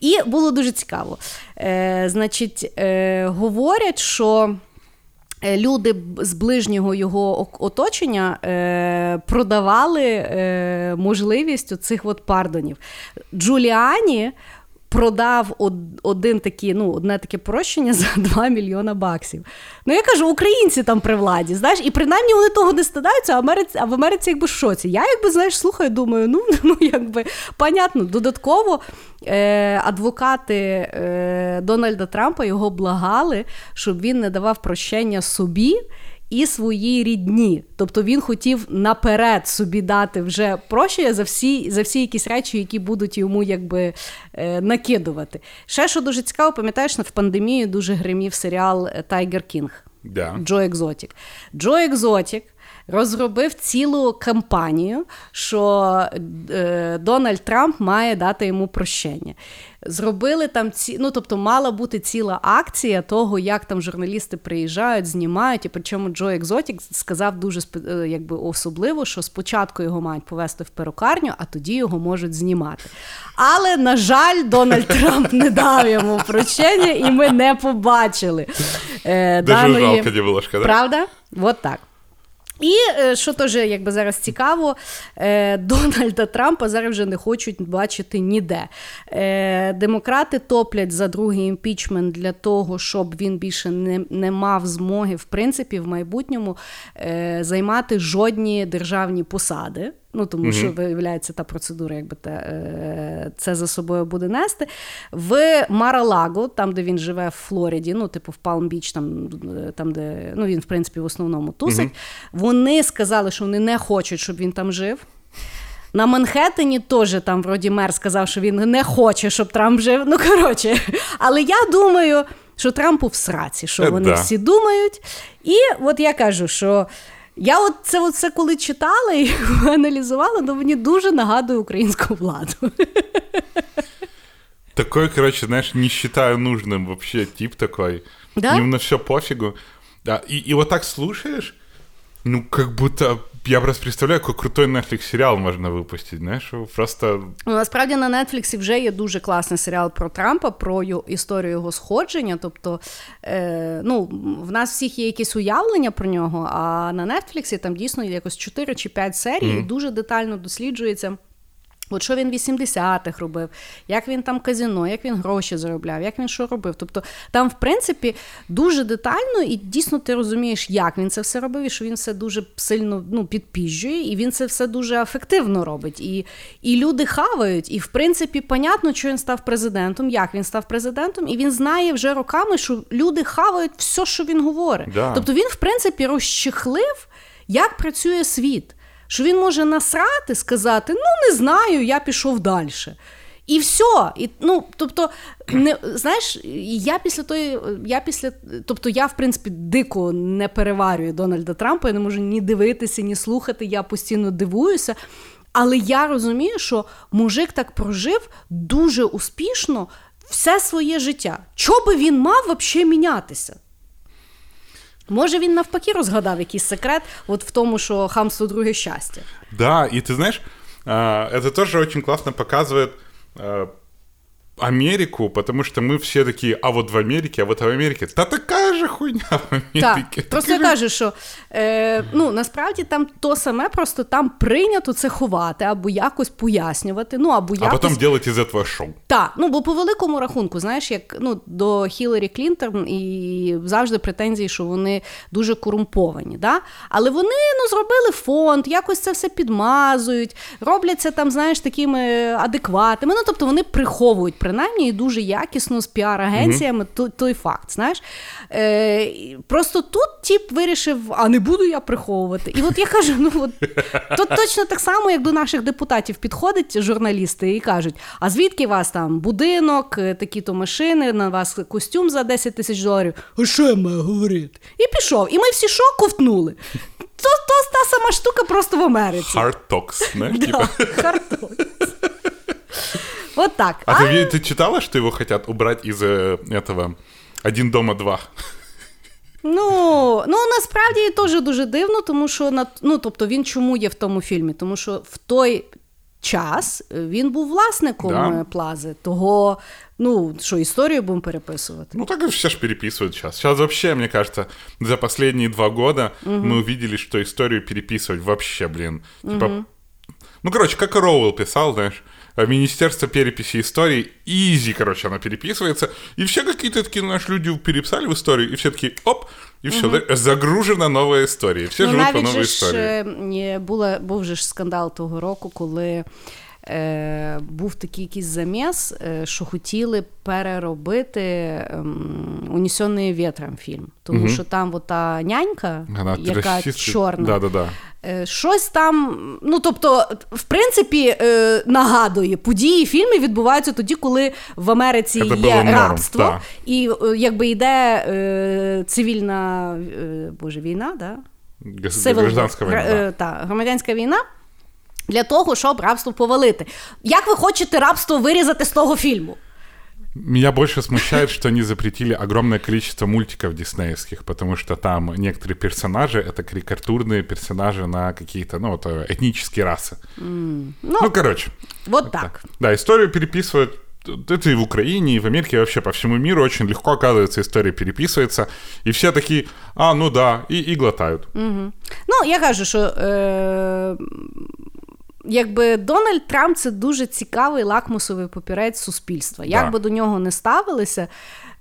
І було дуже цікаво. Е, Значить, е, говорять, що. Е, Люди з ближнього його оточення е, продавали е, можливість оцих от пардонів. Джуліані продав один такі, ну, одне таке прощення за 2 мільйона баксів. Ну, я кажу, українці там при владі, знаєш, і принаймні вони того не стидаються, а, а в Америці якби в шоці. Я якби, знаєш, слухаю, думаю, ну, ну якби понятно. Додатково е, адвокати е, Дональда Трампа його благали, щоб він не давав прощення собі. І своїй рідні. Тобто він хотів наперед собі дати вже прощення за всі, за всі якісь речі, які будуть йому якби е, накидувати. Ще що дуже цікаво, пам'ятаєш, в пандемію дуже гримів серіал Tiger King. Да. Джо Екзотік. Джо Екзотік розробив цілу кампанію, що е, Дональд Трамп має дати йому прощення. Зробили там ці, ну тобто мала бути ціла акція того, як там журналісти приїжджають, знімають. І причому Джо Екзотік сказав дуже е, якби особливо, що спочатку його мають повести в перукарню, а тоді його можуть знімати. Але, на жаль, Дональд Трамп не дав йому прощення, і ми не побачили. Е, Даже даної- жалко немножко, да? Правда? От так. І е, що теж якби зараз цікаво, е, Дональда Трампа зараз вже не хочуть бачити ніде. Е, Демократи топлять за другий імпічмент для того, щоб він більше не, не мав змоги, в принципі, в майбутньому займати жодні державні посади. Ну, тому що виявляється, та процедура, якби те, е, це за собою буде нести. В Маралаго, там, де він живе в Флориді, ну, типу в Палм-Біч, там, е, там, де ну, він, в принципі, в основному тусить. Вони сказали, що вони не хочуть, щоб він там жив. На Манхеттені теж там вроді мер сказав, що він не хоче, щоб Трамп жив. Ну, коротше, але я думаю, що Трампу в сраці, що Е, вони всі думають. І от я кажу, що я от це, от коли читала і аналізувала, то мені дуже нагадує українську владу. Такой, короче, знаешь, не считаю нужным вообще тип такой. Да? Ему на все пофигу. Да, и, и вот так слушаешь, ну, как будто... Я просто представляю, який крутой Netflix серіал можна випустити. знаєш, просто... Ну, насправді на Нетфліксі вже є дуже класний серіал про Трампа, про його, історію його сходження. Тобто, е, ну, в нас всіх є якісь уявлення про нього, а на Нетфліксі там дійсно є якось 4 чи 5 серій, і дуже детально досліджується. От що він в 80-х робив, як він там казино, як він гроші заробляв, як він що робив. Тобто там, в принципі, дуже детально і дійсно ти розумієш, як він це все робив, і що він все дуже сильно ну, підпіжджує, і він це все дуже ефективно робить. І, і люди хавають. І в принципі, понятно, що він став президентом, як він став президентом, і він знає вже роками, що люди хавають все, що він говорить. Да. Тобто він, в принципі, розчехлив, як працює світ що він може насрати, сказати: ну не знаю, я пішов далі. І все. І, ну, тобто, не, знаєш, я після тої, я після, тобто я, в принципі, дико не переварюю Дональда Трампа, я не можу ні дивитися, ні слухати, я постійно дивуюся. Але я розумію, що мужик так прожив дуже успішно все своє життя. Чого би він мав взагалі мінятися? Може, він навпаки розгадав якийсь секрет, от в тому, що хамство друге щастя. Да, и ты знаешь, а, это тоже очень классно показывает а, Америку, потому что мы все такие, а вот в Америке, а вот в Америке, да такая же хуйня. Мені Так, таке, просто я кажу, що е, ну, насправді там то саме, просто там прийнято це ховати або якось пояснювати. Ну, або А якось... потом делать из этого шоу. Так, ну бо по великому рахунку, знаєш, як ну до Хіларі Клінтон і завжди претензії, що вони дуже корумповані. Да? Але вони ну зробили фонд, якось це все підмазують, робляться там, знаєш, такими адекватними. Ну тобто вони приховують принаймні і дуже якісно з піар-агенціями той, той факт. Знаєш, е, просто тут тіп вирішив, а не буду я приховувати. І от я кажу, ну от то точно так само, як до наших депутатів підходять журналісти і кажуть: а звідки у вас там будинок, е, такі-то машини, на вас костюм за 10 тисяч доларів? А що я маю говорити? І пішов. І ми всі що ковтнули. То, то та сама штука просто в Америці. Hard talks, Да, типа. хардток. От так. А ты, ты читала, что его хотят убрать из э, этого «Один дома два»? Ну, ну насправді теж дуже дивно, тому що на ну, тобто він чому є в тому фільмі? Тому що в той час він був власником Да. е, плази, того, ну що історію будемо переписувати. Ну, так и все же переписывают сейчас. Сейчас вообще, мне кажется, за последние два года мы увидели, что историю переписывать вообще, блин. Типа, ну, короче, как и Роуэлл писал, знаешь, э, Министерство переписи истории, изи, короче, она переписывается, и все какие-то такие, знаешь, люди переписали в историю, и все такие, оп, и все, загружена новая история, все ну, живут по навіть новой же ж, истории. е, є, була, був же ж скандал того року, коли е, був такий якийсь заміс, е, що хотіли переробити ем, «Унесений вітром» фільм. Тому що там ота нянька, Она яка чорна. Да-да-да. Е, Щось там, ну тобто, в принципі, е, нагадує, події фільму відбуваються тоді, коли в Америці Це є було норм, рабство, і е, якби йде е, цивільна е, боже, війна, да? Гражданская War, е, та, громадянська війна. Для того, щоб рабство повалити. Як ви хочете рабство вирізати з того фільму? Меня больше смущает, что они запретили огромное количество мультиков диснеевских, потому что там некоторые персонажи — это карикатурные персонажи на какие-то, ну, вот, э, этнические расы. Ну, короче. От так. Да, историю переписывают это и в Украине, и в Америке, и вообще по всему миру очень легко, оказывается, история переписывается, и все такие, а, ну да, и, и глотают. Ну, я кажу, що е, якби Дональд Трамп це дуже цікавий лакмусовий папірець суспільства. Як Да. би до нього не ставилися,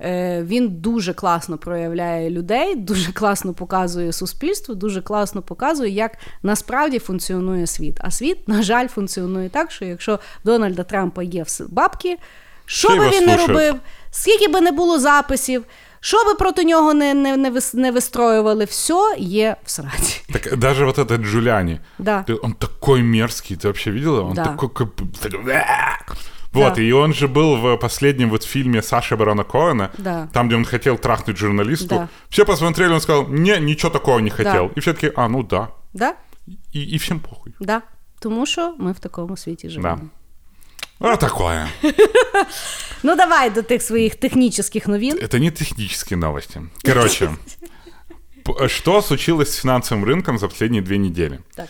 е, він дуже класно проявляє людей, дуже класно показує суспільство, дуже класно показує, як насправді функціонує світ. А світ, на жаль, функціонує так, що якщо Дональда Трампа є вс- бабки, що би він не робив, скільки би не було записів. Що би проти нього не, не, не, вис- не вистроювали, все є в сраці. Так даже вот этот Джулиани, Да. ты- он такой мерзкий, ты вообще видела? Он Да. такой... как- такой, Вот, Да. и он же был в последнем вот фильме Саши Барона Коэна, Да. там, где он хотел трахнуть журналистку. Да. Все посмотрели, он сказал, не, ничего такого не хотел. Да. И все таки а, ну да. Да? И, и всем похуй. Да. Тому що ми в такому світі живемо. Да. А такое. Ну давай до тих своїх технічних новин. Это не технические новости. Короче, что случилось с финансовым рынком за последние две недели? Так.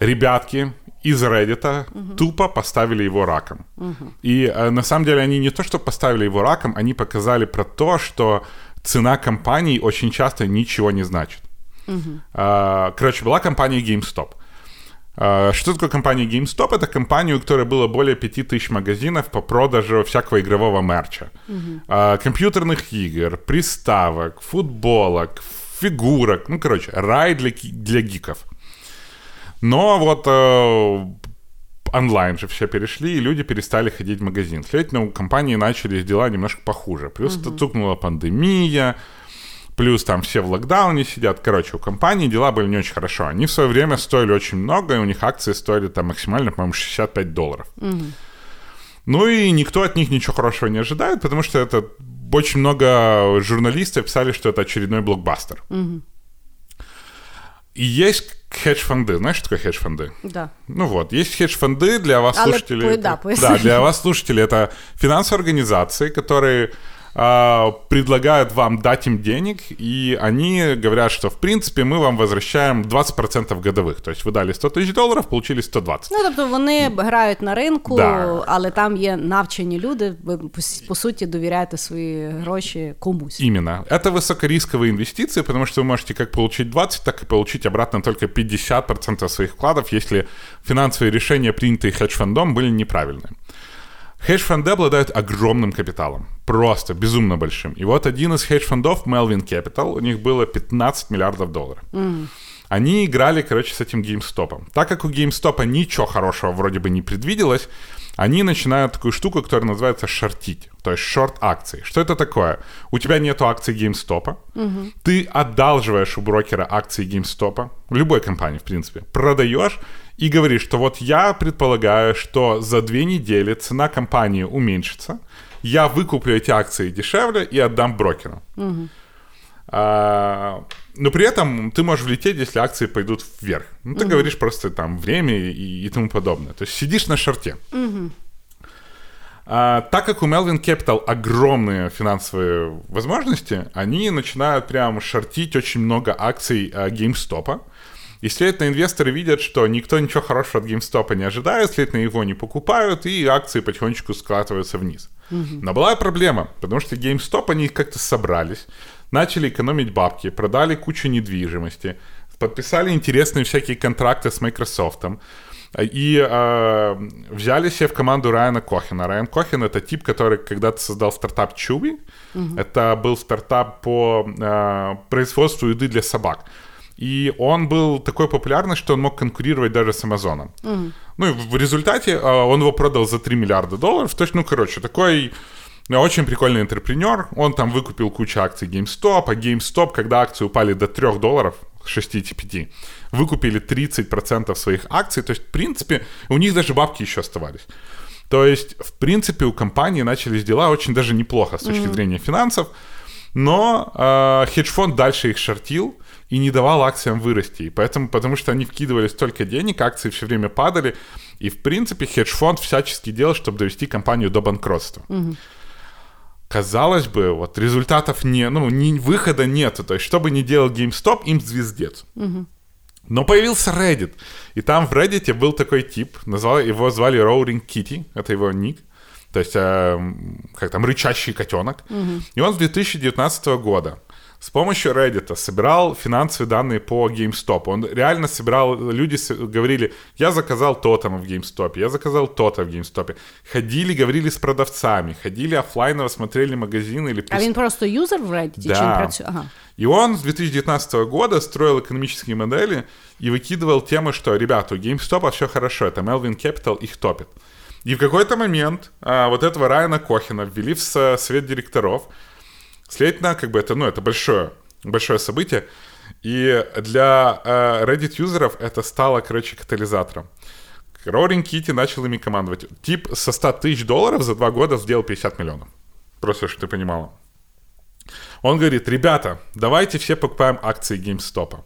Ребятки из Reddit тупо поставили его раком. И э, на самом деле они не то, что поставили его раком, они показали про то, что цена компаний очень часто ничего не значит. А, Короче, была компания GameStop. А, Что такое компания GameStop? Это компания, у которой было более 5000 магазинов по продажу всякого игрового мерча. А, Компьютерных игр, приставок, футболок, фигурок. Ну, короче, рай для, для гиков. Но вот э, онлайн же все перешли, и люди перестали ходить в магазин. Следовательно, у компании начались дела немножко похуже. Плюс тукнула пандемия, плюс там все в локдауне сидят. Короче, у компании дела были не очень хорошо. Они в свое время стоили очень много, и у них акции стоили там максимально, по-моему, 65 долларов. Ну и никто от них ничего хорошего не ожидает, потому что это очень много журналистов писали, что это очередной блокбастер. И есть хедж-фонды. Знаешь, что такое хедж-фонды? Да. Ну вот, есть хедж-фонды для вас, Але слушателей. да, это- да, для вас, слушателей, это финансовые организации, которые а, предлагают вам дать им денег, и они говорят, что, в принципе, мы вам возвращаем 20% годовых. То есть вы дали 100 тысяч долларов, получили 120. Ну, тобто вони грають на ринку, Да. але там є навчені люди. Ви по, по суті довіряєте свої гроші комусь. Именно. Это высокорисковые инвестиции, потому что вы можете как получить 20, так и получить обратно только 50% своих вкладов, если финансовые решения, принятые хедж-фондом, были неправильные. Хедж-фонды обладают огромным капиталом, просто безумно большим. И вот один из хедж-фондов, Melvin Capital, у них было 15 миллиардов долларов. Они играли, короче, с этим GameStop. Так как у GameStop ничего хорошего вроде бы не предвиделось, они начинают такую штуку, которая называется шортить, то есть шорт акций. Что это такое? У тебя нету акций GameStop, ты одалживаешь у брокера акции GameStop, любой компании, в принципе, продаешь и говоришь, что вот я предполагаю, что за две недели цена компании уменьшится, я выкуплю эти акции дешевле и отдам брокеру. А, но при этом ты можешь влететь, если акции пойдут вверх. Ну, ты говоришь просто там время и, и тому подобное. То есть сидишь на шарте. А, так как у Melvin Capital огромные финансовые возможности, они начинают прям шортить очень много акций а, GameStop. И, следовательно, инвесторы видят, что никто ничего хорошего от GameStop не ожидает, следовательно, его не покупают, и акции потихонечку скатываются вниз. Но была проблема, потому что GameStop, они как-то собрались, начали экономить бабки, продали кучу недвижимости, подписали интересные всякие контракты с Microsoft, и э, взяли себе в команду Райана Кохина. Райан Кохин это тип, который когда-то создал стартап Чуби. Это был стартап по э, производству еды для собак. И он был такой популярный, что он мог конкурировать даже с Амазоном. Ну и в результате э, он его продал за 3 миллиарда долларов. То есть, ну, короче, такой э, очень прикольный entrepreneur. Он там выкупил кучу акций GameStop, а GameStop, когда акции упали до 3 долларов, 65, выкупили 30% своих акций. То есть, в принципе, у них даже бабки еще оставались. То есть, в принципе, у компании начались дела очень даже неплохо с точки зрения финансов. Но э, хедж-фонд дальше их шортил и не давал акциям вырасти. И поэтому, потому что они вкидывали столько денег, акции все время падали. И, в принципе, хедж-фонд всячески делал, чтобы довести компанию до банкротства. Казалось бы, вот результатов не, ну, ни выхода нету. То есть, что бы ни делал GameStop, им звездец. Но появился Reddit. И там в Reddit был такой тип, назвал, его звали Roaring Kitty, это его ник. То есть, э, как там, рычащий котенок. И он с 2019 года с помощью Reddit собирал финансовые данные по GameStop. Он реально собирал, люди с- говорили, я заказал то-то в GameStop, я заказал то-то в GameStop. Ходили, говорили с продавцами, ходили оффлайново, смотрели магазины или А він просто юзер в Reddit? Чи він Да. працює? Ага. И он с 2019 года строил экономические модели и выкидывал темы, что, ребята, у GameStop все хорошо, это Melvin Capital их топит. И в какой-то момент а, вот этого Райана Кохина ввели в со- совет директоров. Следовательно, как бы это, ну, это большое, большое событие. И для э, Reddit-юзеров это стало, короче, катализатором. Roaring Kitty начал ими командовать. Тип со 100 тысяч долларов за два года сделал 50 миллионов. Просто, чтобы ты понимала. Он говорит, ребята, давайте все покупаем акции GameStop.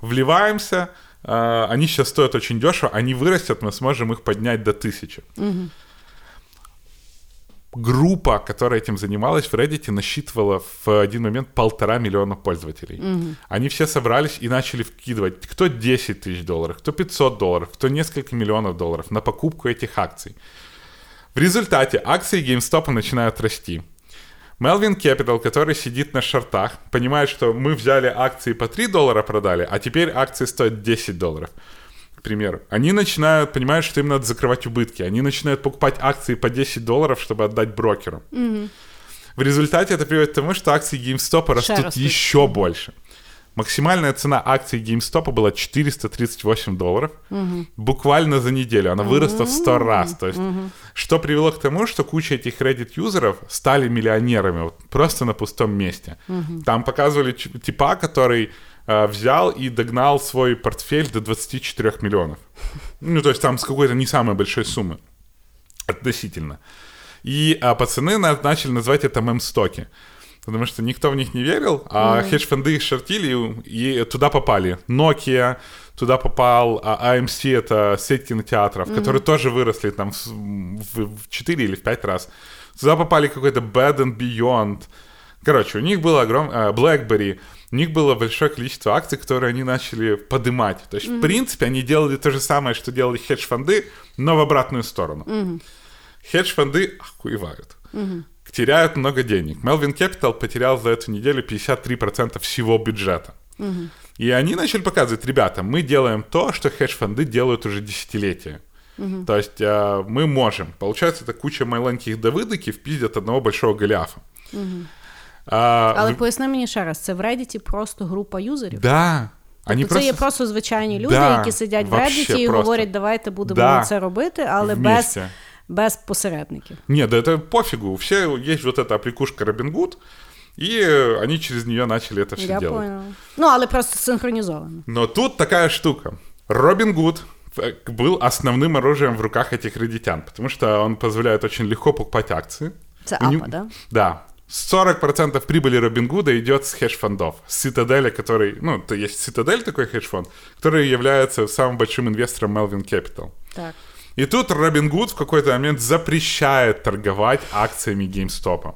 Вливаемся, э, они сейчас стоят очень дешево, они вырастят, мы сможем их поднять до тысячи. Группа, которая этим занималась в Reddit, насчитывала в один момент полтора миллиона пользователей. Они все собрались и начали вкидывать кто 10 тысяч долларов, кто 500 долларов, кто несколько миллионов долларов на покупку этих акций. В результате акции GameStop начинают расти. Melvin Capital, который сидит на шортах, понимает, что мы взяли акции по 3 доллара продали, а теперь акции стоят 10 долларов. Примеру. Они начинают, понимают, что им надо закрывать убытки. Они начинают покупать акции по 10 долларов, чтобы отдать брокеру. В результате это приводит к тому, что акции GameStop растут растут. еще больше. Максимальная цена акций GameStop была 438 долларов. Буквально за неделю. Она выросла в 100 раз. То есть, что привело к тому, что куча этих Reddit-юзеров стали миллионерами вот, просто на пустом месте. Там показывали типа, который взял и догнал свой портфель до 24 миллионов. Ну, то есть там с какой-то не самой большой суммы. Относительно. И а, пацаны на- начали называть это мем-стоки. Потому что никто в них не верил, а хедж-фонды их шортили, и, туда попали Nokia, туда попал а, AMC, это сеть кинотеатров, которые тоже выросли там в, в- в 4 или в 5 раз. Туда попали какой-то Bad and Beyond. Короче, у них было огромное... BlackBerry У них было большое количество акций, которые они начали подымать. То есть, mm-hmm. в принципе, они делали то же самое, что делали хедж-фонды, но в обратную сторону. Mm-hmm. Хедж-фонды охуевают. Mm-hmm. Теряют много денег. Melvin Capital потерял за эту неделю 53% всего бюджета. Mm-hmm. И они начали показывать, ребята, мы делаем то, что хедж-фонды делают уже десятилетия. Угу. То есть э, мы можем. Получается, это куча маленьких Давидиків піздять одного большого Голіафа. Угу. А, Але в... поясни мені ще раз, це в Reddit просто група юзерів? Да. Тобто це просто... є просто звичайні люди, да, які сидять в Reddit і просто. говорять, давайте будемо да. це робити, але без без посередників. Ні, да это пофигу. Все есть вот эта аппликушка Robinhood, и они через нее начали это все Я делать. Понял. Ну, але просто синхронизовано. Но тут такая штука. Robinhood был основным оружием в руках этих редитян, потому что он позволяет очень легко покупать акции. Это АПА, да? Да. 40% прибыли Робин Гуда идет с хедж-фондов. С Citadel, который... Ну, то есть Citadel такой хедж-фонд, который является самым большим инвестором Melvin Capital. Так. И тут Робин Гуд в какой-то момент запрещает торговать акциями GameStop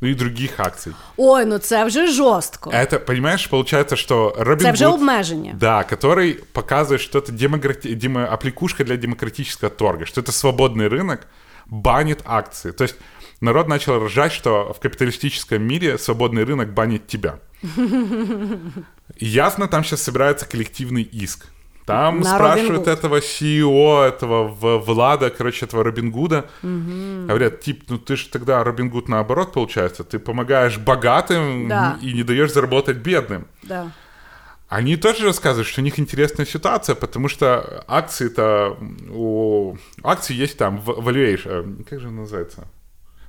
ну и других акций. Ой, ну це вже жорстко. Это, понимаешь, получается, что Робин Це вже Гуд, обмеження. Да, который показывает, что это демократи... демо... аппликушка для демократического торга, что это свободный рынок, банит акции. То есть народ начал ржать, что в капиталистическом мире свободный рынок банит тебя. Ясно, там сейчас собирается коллективный иск. Там на спрашивают этого CEO, этого Влада, короче, этого Робин Гуда. Угу. Говорят, тип, ну ты же тогда Робин Гуд наоборот получается. Ты помогаешь богатым да. и не даешь заработать бедным. Да. Они тоже рассказывают, что у них интересная ситуация, потому что акции-то... У акций есть там valuation. Как же называется?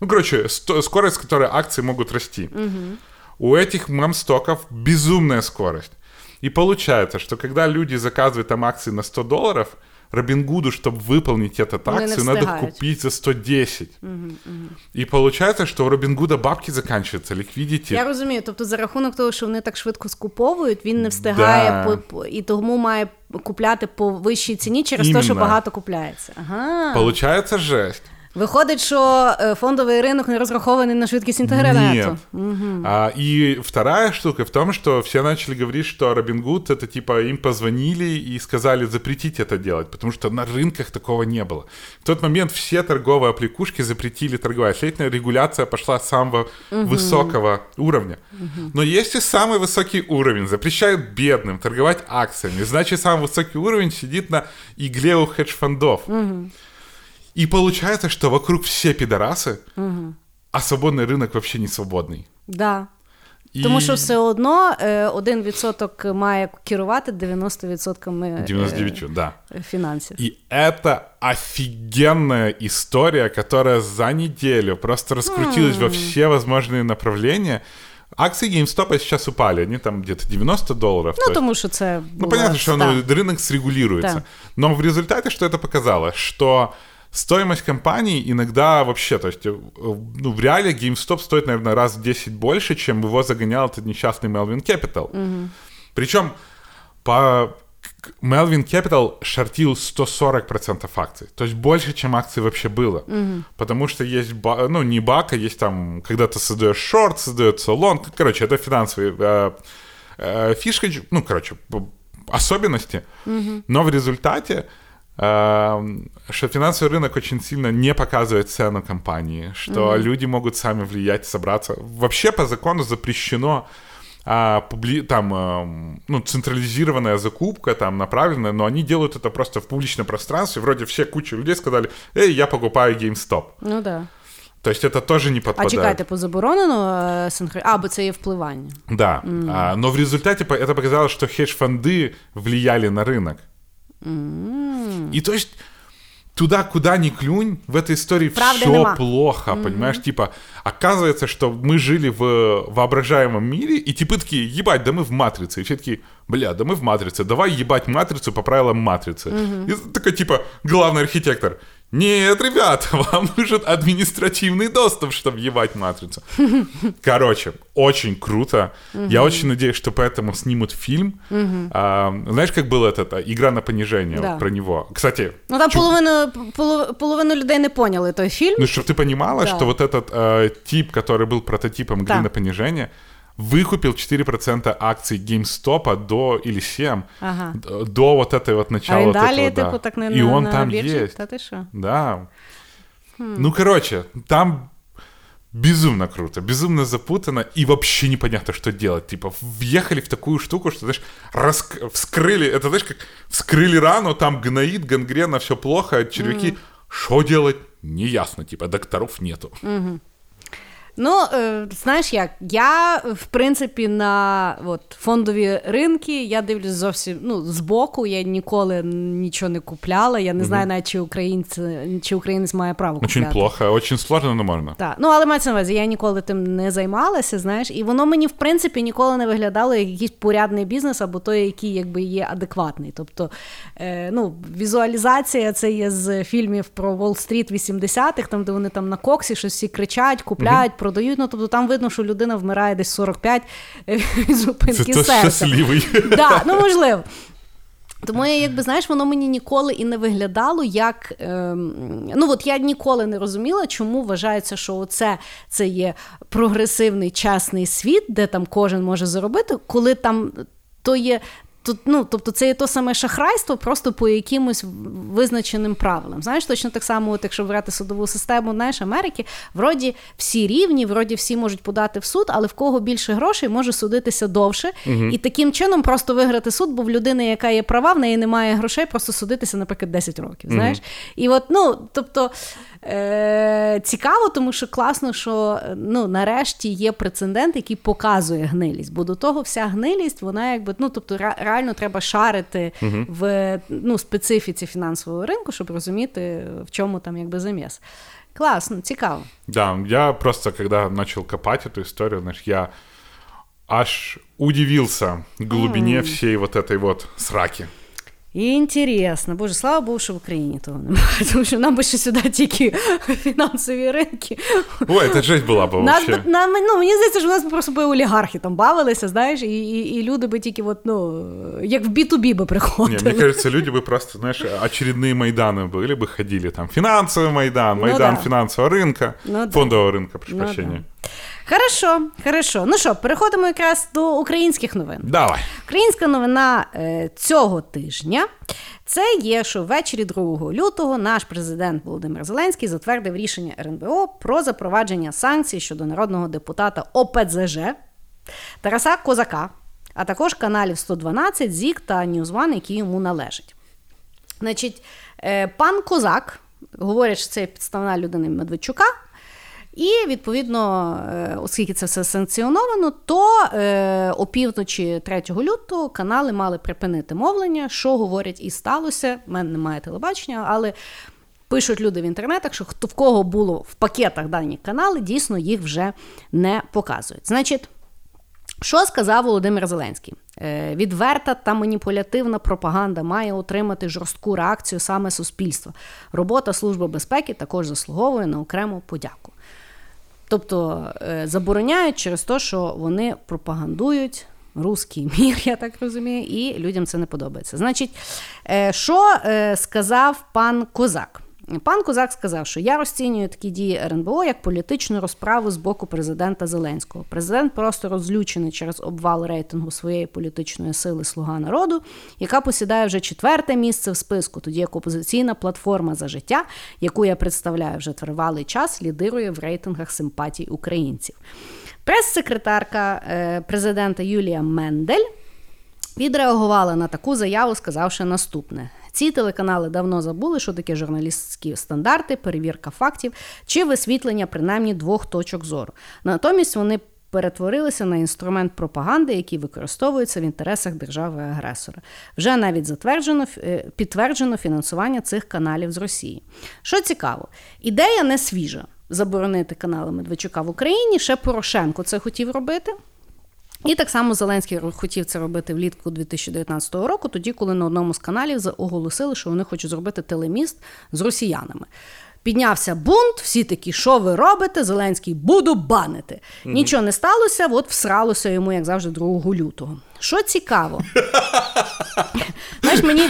Ну, короче, скорость, с которой акции могут расти. Угу. У этих мамстоков безумная скорость. И получается, что когда люди заказывают там акции на 100 долларов, Робингуду, чтобы выполнить этот акцию, надо купить за 110. Угу, угу. І получается, що у Робінгуда бабки закінчуються, ліквідіті. Я розумію. Тобто, за рахунок того, що вони так швидко скуповують, він не встигає да. по, і тому має купляти по вищій ціні через те, що багато купляється. Ага. Получається жесть. Виходить, що е, фондовий ринок не розрахований на швидкість интернета. Нет. Угу. А, и вторая штука в том, что все начали говорить, что Робингуд это типа им позвонили и сказали запретить это делать, потому что на рынках такого не было. В тот момент все торговые аппликушки запретили торговать. Следовательно, регуляция пошла с самого угу. высокого уровня. Угу. Но если самый высокий уровень запрещают бедным торговать акциями, значит самый высокий уровень сидит на игле у хедж-фондов. Угу. И получается, что вокруг все пидорасы, угу. а свободний ринок вообще не свободний. Да. І... Тому що все одно е, один відсоток має керувати 90% 99, да. финансов. И это офигенная история, которая за неделю просто раскрутилась mm. во все возможные направления. Акции GameStop сейчас упали, они там где-то 90 долларов. Ну, тому що це Ну, понятно, что да. ну, рынок срегулируется. Да. Но в результате что это показало? Что Стоимость компании иногда вообще, то есть, э, ну, в реале GameStop стоит, наверное, раз в 10 больше, чем его загонял этот несчастный Melvin Capital. Угу. Причем по Melvin Capital шортил 140% акций. То есть больше, чем акций вообще было. Угу. Потому что есть, ну, не бака, есть там, когда ты создаешь шорт, создается лонг. Короче, это финансовые э, э, фишки, ну, короче, особенности. Угу. Но в результате что финансовый рынок очень сильно не показывает цену компании, что mm-hmm. люди могут сами влиять, собраться. Вообще по закону запрещено а, публи... там, а, ну, централизированная закупка там направленная, но они делают это просто в публичном пространстве. Вроде все куча людей сказали, эй, я покупаю GameStop. Ну да. То есть это тоже не подпадает. А чекайте, по заборонено синхрон... А, бо це є впливання. Да. Mm. А, но в результате это показало, что хедж-фонды влияли на рынок. Mm. И то есть туда, куда ни клюнь, в этой истории Правда все нема. плохо, mm-hmm. понимаешь? Типа, оказывается, что мы жили в воображаемом мире, и типы такие, ебать, да мы в матрице. И все такие, бля, да мы в матрице, давай ебать матрицу по правилам матрицы. Mm-hmm. И такой, типа, главный архитектор, Нет, ребята, вам нужен административный доступ, чтобы ебать матрицу. Короче, очень круто. Я очень надеюсь, что поэтому снимут фильм. А, знаешь, как была эта игра на понижение Да. вот про него? Кстати, Ну там чу- половину, полов- половину людей не поняли той фільм. ну, чтобы ты понимала, Да. что вот этот э, тип, который был прототипом игры Да. на понижение, выкупил 4% акций GameStop до или 7 Ага. д- до вот этой вот А начала він вот далі, этого, да. типу, так не И на, он на там біржі? есть. Та ти що? Да. Ну, короче, там безумно круто, безумно запутанно и вообще непонятно, что делать. Типа, въехали в такую штуку, что, знаешь, раск- вскрыли, это, знаешь, как вскрыли рану, там гноит, гангрена, все плохо, червяки. Что делать? Неясно, типа, докторов нету. Ну, е, знаєш як, я, в принципі, на от, фондові ринки я дивлюсь зовсім ну, збоку, я ніколи нічого не купляла. Я не знаю навіть, чи українець, чи українець має право купляти. Очень плохо, очень сложно, но можно. Так, ну але мається на увазі, я ніколи тим не займалася, знаєш, і воно мені в принципі ніколи не виглядало як якийсь порядний бізнес або той, який якби є адекватний. Тобто, е, ну, візуалізація це є з фільмів про Уолл-стріт 80-х, там де вони там на коксі щось всі кричать, купляють, продають. Ну тобто там видно, що людина вмирає десь 45 е, від зупинки Це серця. щасливий. Да, ну можливо. Тому я, якби знаєш, воно мені ніколи і не виглядало як. Ем, ну от я ніколи не розуміла, чому вважається, що оце це є прогресивний чесний світ, де там кожен може заробити, коли там то є. Тут, ну, тобто це є то саме шахрайство, просто по якимось визначеним правилам. Знаєш, точно так само, от якщо брати судову систему знаєш, Америки, вроді всі рівні, вроді всі можуть подати в суд, але в кого більше грошей може судитися довше. І таким чином просто виграти суд, бо в людини, яка є права, в неї немає грошей, просто судитися, наприклад, 10 років. Знаєш? І от, ну, тобто. Е, цікаво, тому що класно, що ну, нарешті є прецедент, який показує гнилість. Бо до того вся гнилість, вона якби ну, тобто реально треба шарити в ну, специфіці фінансового ринку, щоб розуміти, в чому там якби заміс. Класно, цікаво. Да, я просто, когда начал копать эту историю, знаешь, я аж удивился глубине всей вот этой вот сраки. Інтересно. Боже, слава Богу, що в Україні того немає, тому що нам би ще сюди тільки фінансові ринки. Ой, это жесть была бы Нас вообще. би, нам, ну, мені здається, що у нас би просто би олігархи там бавилися, знаєш, і, і, і люди би тільки, от, ну, як в B2B би Не, приходили. мне кажется, люди бы просто, знаешь, очередные Майданы были бы ходили там. Финансовый Майдан, Ну Майдан да. финансового рынка, Ну да. фондового рынка, прошу Ну прощения. Хорошо, хорошо. Ну що, переходимо якраз до українських новин. Давай. Українська новина е, цього тижня це є, що ввечері 2 лютого наш президент Володимир Зеленський затвердив рішення РНБО про запровадження санкцій щодо народного депутата ОПЗЖ Тараса Козака, а також каналів 112, ЗІК та NewsOne, які йому належать. Значить, е, пан Козак, говорять, що це підставна людина Медведчука. І відповідно, е, оскільки це все санкціоновано, то е, опівночі 3 лютого канали мали припинити мовлення, що говорять і сталося. У мене немає телебачення, але пишуть люди в інтернетах, що хто в кого було в пакетах дані канали, дійсно їх вже не показують. Значить. Що сказав Володимир Зеленський? Е, відверта та маніпулятивна пропаганда має отримати жорстку реакцію саме суспільства. Робота Служби безпеки також заслуговує на окрему подяку. Тобто е, забороняють через те, що вони пропагандують руський мір, я так розумію, і людям це не подобається. Значить, е, що е, сказав пан Козак? Пан Козак сказав, що я розцінюю такі дії РНБО як політичну розправу з боку президента Зеленського. Президент просто розлючений через обвал рейтингу своєї політичної сили Слуга народу, яка посідає вже четверте місце в списку, тоді як опозиційна платформа за життя, яку я представляю вже тривалий час, лідирує в рейтингах симпатій українців. Прес-секретарка е, президента Юлія Мендель відреагувала на таку заяву, сказавши наступне: ці телеканали давно забули, що таке журналістські стандарти, перевірка фактів чи висвітлення принаймні двох точок зору. Натомість вони перетворилися на інструмент пропаганди, який використовується в інтересах держави-агресора. Вже навіть затверджено е, підтверджено фінансування цих каналів з Росії. Що цікаво, ідея не свіжа заборонити канали Медведчука в Україні. Ще Порошенко це хотів робити. І так само Зеленський хотів це робити влітку 2019 року, тоді, коли на одному з каналів оголосили, що вони хочуть зробити телеміст з росіянами. Піднявся бунт, всі такі, що ви робите? Зеленський буду банити. Mm-hmm. Нічого не сталося, от всралося йому, як завжди, 2 лютого. Що цікаво, знаєш, мені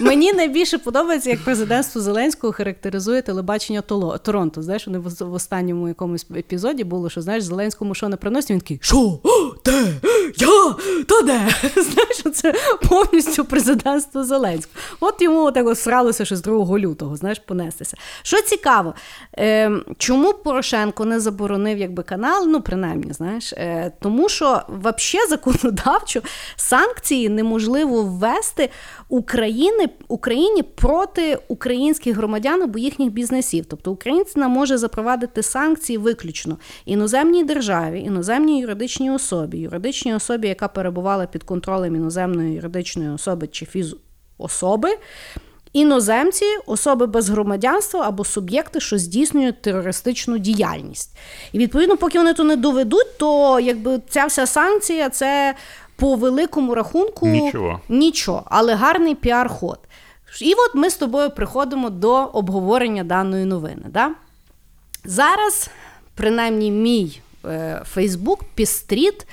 Мені найбільше подобається, як президентство Зеленського характеризує телебачення Торонто. Знаєш, вони в останньому якомусь епізоді було, що знаєш, Зеленському що не приносить, він такий Що? Де? Я? Та де? Знаєш, це повністю президентство Зеленського. От йому так сралося що з 2 лютого, знаєш, понестися. Що цікаво, е, чому Порошенко не заборонив якби канал? Ну, принаймні, знаєш, е, тому що взагалі законодавчо санкції неможливо ввести України Україні проти українських громадян або їхніх бізнесів. Тобто Україна може запровадити санкції виключно іноземній державі, іноземній юридичній особі, юридичній особі, яка перебувала під контролем іноземної юридичної особи чи фізособи, Іноземці, особи без громадянства або суб'єкти, що здійснюють терористичну діяльність. І відповідно, поки вони то не доведуть, то якби ця вся санкція це по великому рахунку нічого, нічого але гарний піар-ход. І от ми з тобою приходимо до обговорення даної новини. Да? Зараз, принаймні, мій е, Фейсбук пестрит,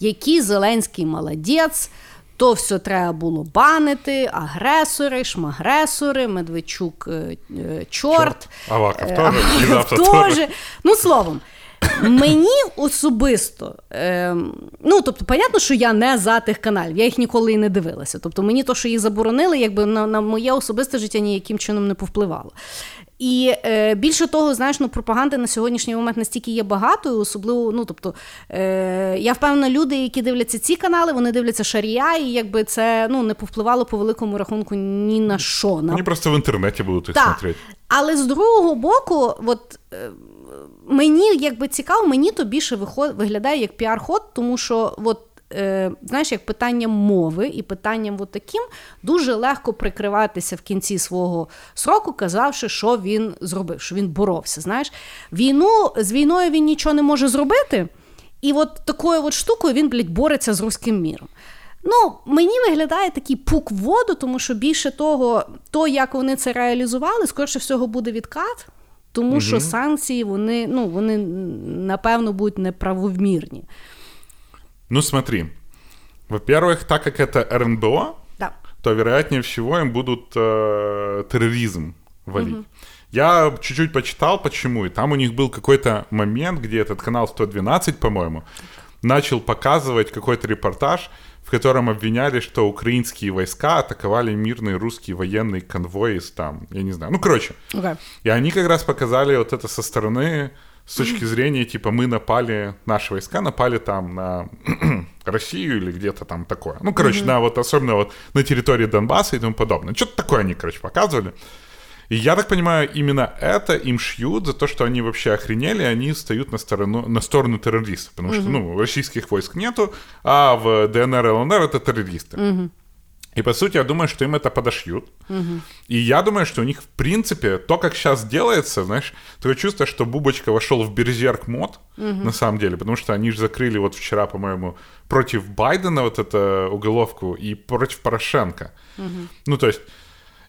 який Зеленський молодець. То все треба було банити, агресори, шмагресори, Медведчук, е, е, чорт, Аваков теж. Ну, словом, Мені особисто, е, ну тобто, понятно, що я не за тих каналів, я їх ніколи і не дивилася. Тобто мені то, що їх заборонили, якби на на моє особисте життя ніяким чином не повпливало. І е, більше того, знаєш, ну пропаганди на сьогоднішній момент настільки є багато, особливо, ну тобто е, я впевнена, люди, які дивляться ці канали, вони дивляться шарія, і якби це ну не повпливало по великому рахунку ні на що. Вони просто в інтернеті будуть їх смотрети. Але з другого боку, от. Мені якби цікаво, мені то більше виход, виглядає як піар-ход, тому що от, е, знаєш, як питанням мови і питанням от таким дуже легко прикриватися в кінці свого сроку, казавши, що він зробив, що він боровся. Знаєш, війну з війною він нічого не може зробити. І от такою от штукою він, блядь, бореться з руським міром. Ну, мені виглядає такий пук в воду, тому що більше того, то, як вони це реалізували, скоріше всього, буде відкат. Тому угу. що санкції, вони, ну, вони, напевно, будуть неправомірні. Ну, смотри. Во-первых, так как это РНБО, да. то, вероятнее всего, им будут э, терроризм валить. Угу. Я чуть-чуть почитал, почему. И там у них был какой-то момент, где этот канал 112, по-моему, начал показывать какой-то репортаж, в котором обвиняли, что украинские войска атаковали мирные русские военные конвои из там, я не знаю, ну, короче. Okay. И они как раз показали вот это со стороны, с точки зрения, типа, мы напали, наши войска напали там на Россию или где-то там такое. Ну, короче, mm-hmm. на вот, особенно вот на территории Донбасса и тому подобное. Что-то такое они, короче, показывали. И я так понимаю, именно это им шьют за то, что они вообще охренели, они встают на сторону, на сторону террористов. Потому что, ну, российских войск нету, а в ДНР и ЛНР это террористы. Угу. И по сути, я думаю, что им это подошьют. Угу. И я думаю, что у них, в принципе, то, как сейчас делается, знаешь, такое чувство, что Бубочка вошел в берзерк мод, угу. на самом деле, потому что они же закрыли вот вчера, по-моему, против Байдена вот эту уголовку и против Порошенко. Угу. Ну, то есть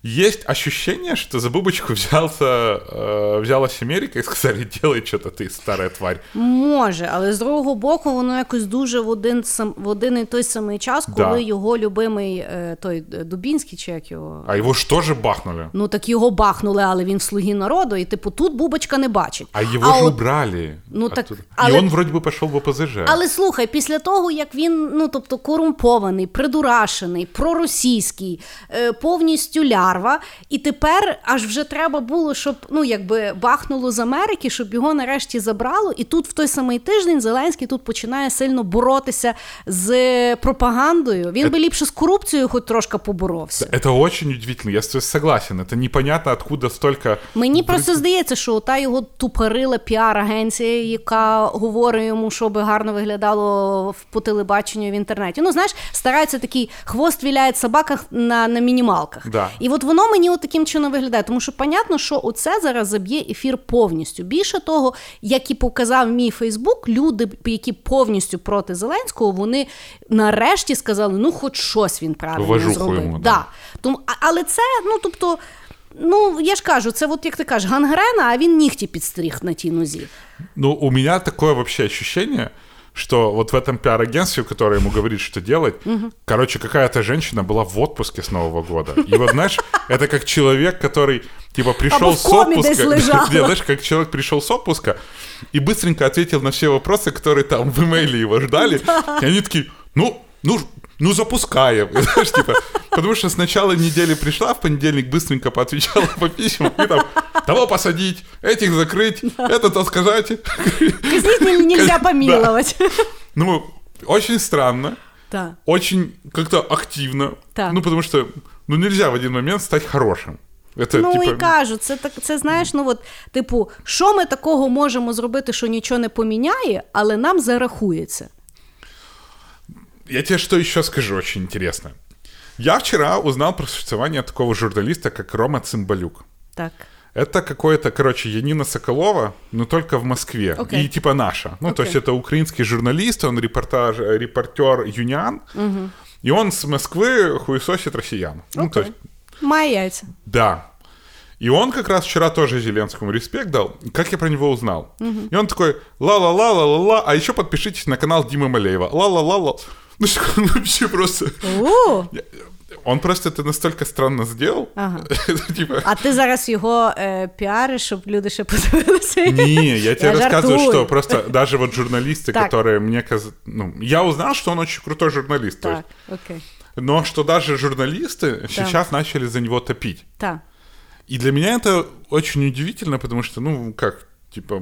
есть ощущение, что за бубочку взялся, э, взялась Америка і сказали, делай что-то ти, стара тварь. Може, але з другого боку, воно якось дуже в один сам в один і той самий час, коли да. його любимий е, той Дубінський чи як його. А його ж теж бахнули. Ну так його бахнули, але він в слуги народу, і типу тут бубочка не бачить. А його а ж от... убрали. Ну так, але... І він вроді би пішов в ОПЗЖ. Але слухай, після того, як він, ну тобто, корумпований, придурашений, проросійський, е, повністю ляр larва, і тепер аж вже треба було, щоб ну якби бахнуло з Америки, щоб його нарешті забрало. І тут в той самий тиждень Зеленський тут починає сильно боротися з пропагандою. Він би ліпше з корупцією, хоч трошки поборовся. Це дуже удивительно, я з цим согласен. Це непонятно, откуда стільки... Мені просто здається, що та його тупорила піар-агенція, яка говорить йому, щоб гарно виглядало по телебаченню в інтернеті. Ну, знаєш, стараються такий хвост віляє собака на на мінімалках. Да. І от от воно мені от таким чином виглядає, тому що понятно, що оце зараз заб'є ефір повністю. Більше того, як і показав мій Фейсбук, люди, які повністю проти Зеленського, вони нарешті сказали, ну хоч щось він правильно зробив. йому, да. да. Тому, але це, ну тобто. Ну, я ж кажу, це от як ти кажеш, гангрена, а він нігті підстриг на тій нозі. Ну, у меня такое вообще ощущение, что вот в этом пиар-агентстве, которое ему говорит, что делать, короче, какая-то женщина была в отпуске с Нового года. И вот, знаешь, это как человек, который, типа, пришел с отпуска. знаешь, как человек пришел с отпуска и быстренько ответил на все вопросы, которые там в имейле его ждали. И они такие, ну, ну, ну запускаем. Знаешь, типа, потому что с начала недели пришла, в понедельник быстренько поотвечала по письмам, и там, того посадить, этих закрыть, это-то сказать. Казніть не- нельзя помилувати. Ну, очень странно, Так. очень как-то активно. Так. Ну, потому что, ну, нельзя в один момент стать хорошим. Это, Ну типа, і кажу, це так, це знаєш, ну от, типу, що ми такого можемо зробити, що нічого не поміняє, але нам зарахується. Я тебе что еще скажу очень интересно. Я вчера узнал про существование такого журналиста, как Рома Цымбалюк. Так. Это какое-то, короче, Янина Соколова, но только в Москве. Окей. И типа наша. Ну, то Окей. есть это украинский журналист, он репортаж, э, репортер Юниан. И он с Москвы хуесосит россиян. Ну, то есть, Має яйця. да. И он как раз вчера тоже Зеленскому респект дал. Как я про него узнал? И он такой, ла-ла-ла-ла-ла-ла, а еще подпишитесь на канал Димы Малеева. Ла-ла-ла-ла. Ну, что он вообще просто... Он просто это настолько странно сделал. Ага. Типа... а ти зараз його е, піариш, щоб люди ще подивилися. Не, я тебе жартую. что просто даже вот журналисты, Так. которые мне казалось... Ну, я узнал, что он очень крутой журналист. Так, окей. но что даже журналисты сейчас начали за него топить. Так. И для меня это очень удивительно, потому что, ну, как, типа...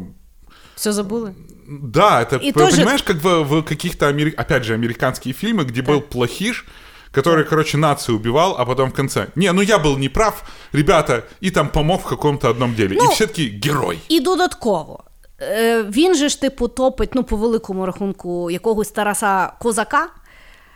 Все забули? Да, это, И п- тоже- понимаешь, как в, в каких-то, амери- опять же, американские фильмы, где был плохиш, который, короче, нацию убивал, а потом в конце, не, ну я был неправ, ребята, и там помог в каком-то одном деле. Ну, и все-таки герой. І додатково. Е, він же ж, типу, топить, ну, по великому рахунку, якогось Тараса Козака.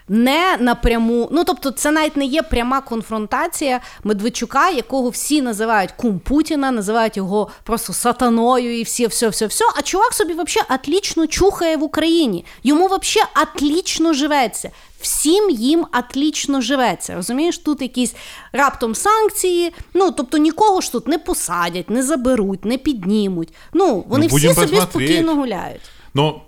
Не напряму, ну тобто, це навіть не є пряма конфронтація Медведчука, якого всі називають кум Путіна, називають його просто сатаною і всі, все, все, все. А чувак собі взагалі отлічно чухає в Україні. Йому взагалі отлічно живеться. Всім їм отлічно живеться. Розумієш, тут якісь раптом санкції. Ну тобто нікого ж тут не посадять, не заберуть, не піднімуть. Ну вони Ну, всі собі посмотреть. спокійно гуляють. Но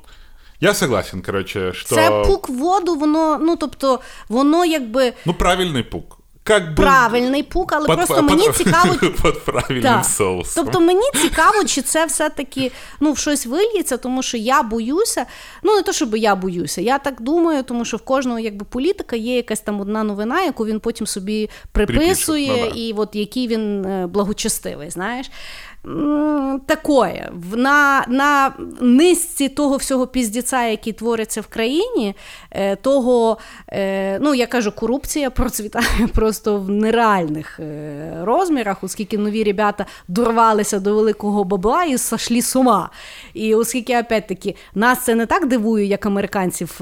я согласен, короче, что... Це пук в воду, воно, ну тобто, воно якби Ну, правильный пук. Как бы... правильний пук, але под- просто под- мені цікаво. Под правильным Так. соусом. Тобто мені цікаво, чи це все-таки ну, в щось вильється, тому що я боюся. Ну, не то, щоб я боюся, я так думаю, тому що в кожного якби політика є якась там одна новина, яку він потім собі приписує, Припише, ну да. і от який він е, благочестивий, знаєш. Такое. На, на низці того всього піздіця, який твориться в країні, е, того, е, ну я кажу, корупція процвітає просто в нереальних е, розмірах, оскільки нові ребята дорвалися до великого бабла і сошлі з ума. І оскільки, опять-таки, нас це не так дивує, як американців